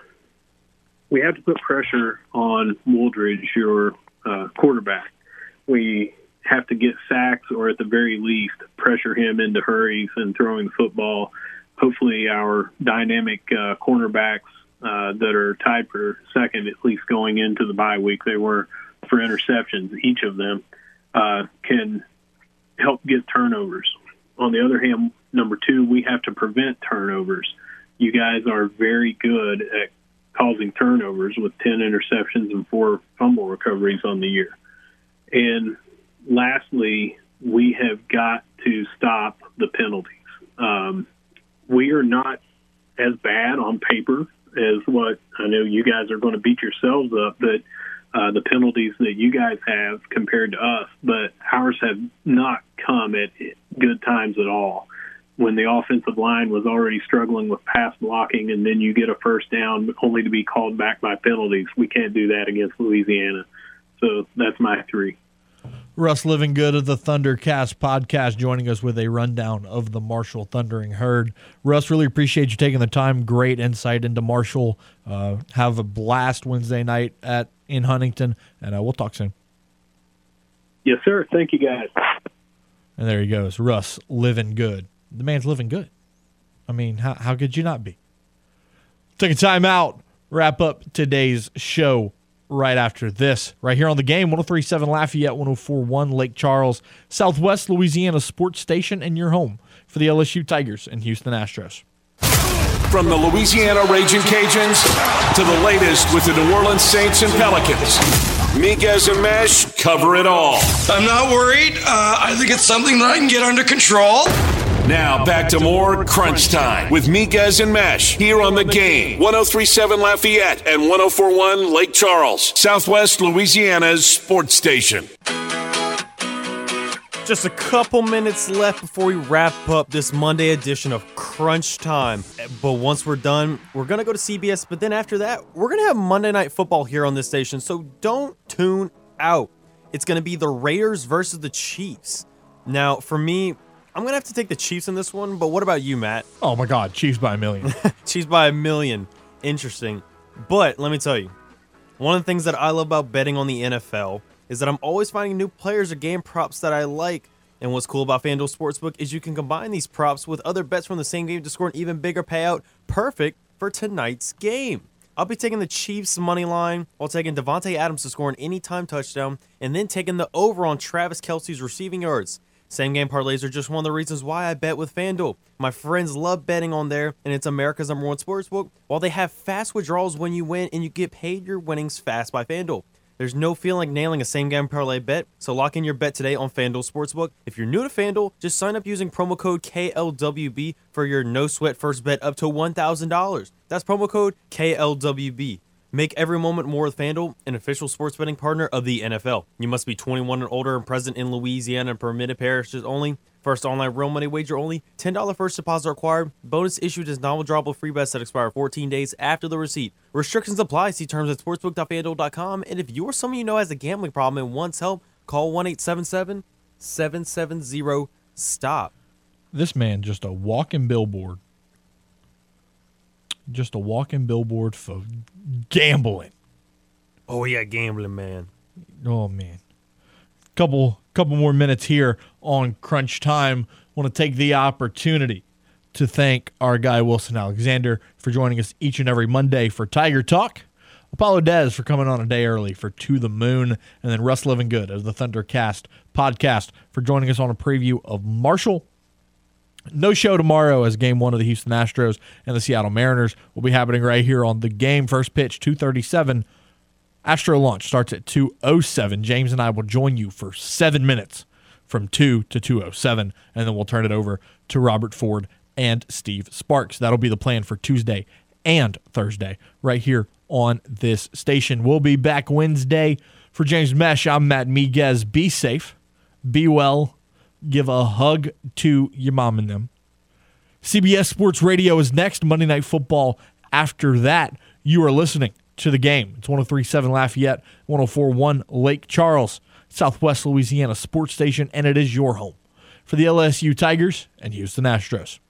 we have to put pressure on Wooldridge, your uh, quarterback. We have to get sacks or at the very least pressure him into hurries and throwing the football. Hopefully, our dynamic uh, cornerbacks uh, that are tied for second, at least going into the bye week, they were for interceptions, each of them, uh, can help get turnovers. On the other hand, Number two, we have to prevent turnovers. You guys are very good at causing turnovers with 10 interceptions and four fumble recoveries on the year. And lastly, we have got to stop the penalties. Um, we are not as bad on paper as what I know you guys are going to beat yourselves up, but uh, the penalties that you guys have compared to us, but ours have not come at good times at all. When the offensive line was already struggling with pass blocking, and then you get a first down only to be called back by penalties, we can't do that against Louisiana. So that's my three. Russ Living Good of the Thundercast podcast joining us with a rundown of the Marshall Thundering Herd. Russ, really appreciate you taking the time. Great insight into Marshall. Uh, have a blast Wednesday night at in Huntington, and uh, we'll talk soon. Yes, sir. Thank you, guys. And there he goes, Russ living good. The man's living good. I mean, how, how could you not be? Take a time out, wrap up today's show right after this, right here on the game 1037 Lafayette, 1041 Lake Charles, Southwest Louisiana Sports Station, and your home for the LSU Tigers and Houston Astros. From the Louisiana Raging Cajuns to the latest with the New Orleans Saints and Pelicans. Miguez and Mesh cover it all. I'm not worried. Uh, I think it's something that I can get under control. Now back to more Crunch Time with Miguez and Mesh here on the game. 1037 Lafayette and 1041 Lake Charles, Southwest Louisiana's sports station. Just a couple minutes left before we wrap up this Monday edition of Crunch Time. But once we're done, we're going to go to CBS. But then after that, we're going to have Monday Night Football here on this station. So don't tune out. It's going to be the Raiders versus the Chiefs. Now, for me, I'm going to have to take the Chiefs in this one. But what about you, Matt? Oh, my God. Chiefs by a million. Chiefs by a million. Interesting. But let me tell you, one of the things that I love about betting on the NFL is that I'm always finding new players or game props that I like. And what's cool about FanDuel Sportsbook is you can combine these props with other bets from the same game to score an even bigger payout, perfect for tonight's game. I'll be taking the Chiefs money line while taking Davante Adams to score an anytime touchdown, and then taking the over on Travis Kelce's receiving yards. Same game parlays are just one of the reasons why I bet with FanDuel. My friends love betting on there, and it's America's number one sportsbook. While they have fast withdrawals when you win, and you get paid your winnings fast by FanDuel. There's no feeling like nailing a same game parlay bet, so lock in your bet today on FanDuel Sportsbook. If you're new to FanDuel, just sign up using promo code KLWB for your no sweat first bet up to $1,000. That's promo code KLWB. Make every moment more with FanDuel, an official sports betting partner of the NFL. You must be 21 and older and present in Louisiana and permitted parishes only. First online real money wager only. $10 first deposit required. Bonus issued as non-withdrawable free bets that expire 14 days after the receipt. Restrictions apply. See terms at sportsbook.fanduel.com. And if you or someone you know has a gambling problem and wants help, call 1-877-770-STOP. This man just a walking billboard. Just a walking billboard for gambling. Oh yeah, gambling man. Oh man. Couple couple more minutes here on crunch time. Want to take the opportunity to thank our guy Wilson Alexander for joining us each and every Monday for Tiger Talk. Apollo Dez for coming on a day early for To the Moon, and then Russ Living Good of the Thundercast podcast for joining us on a preview of Marshall no show tomorrow as game one of the Houston Astros and the Seattle Mariners will be happening right here on the game. First pitch, 237. Astro launch starts at 207. James and I will join you for seven minutes from 2 to 207, and then we'll turn it over to Robert Ford and Steve Sparks. That'll be the plan for Tuesday and Thursday right here on this station. We'll be back Wednesday. For James Mesh, I'm Matt Miguez. Be safe, be well, give a hug to your mom and them. CBS Sports Radio is next, Monday Night Football. After that, you are listening to the game. It's 1037 Lafayette, 1041 Lake Charles, Southwest Louisiana Sports Station, and it is your home for the LSU Tigers and Houston Astros.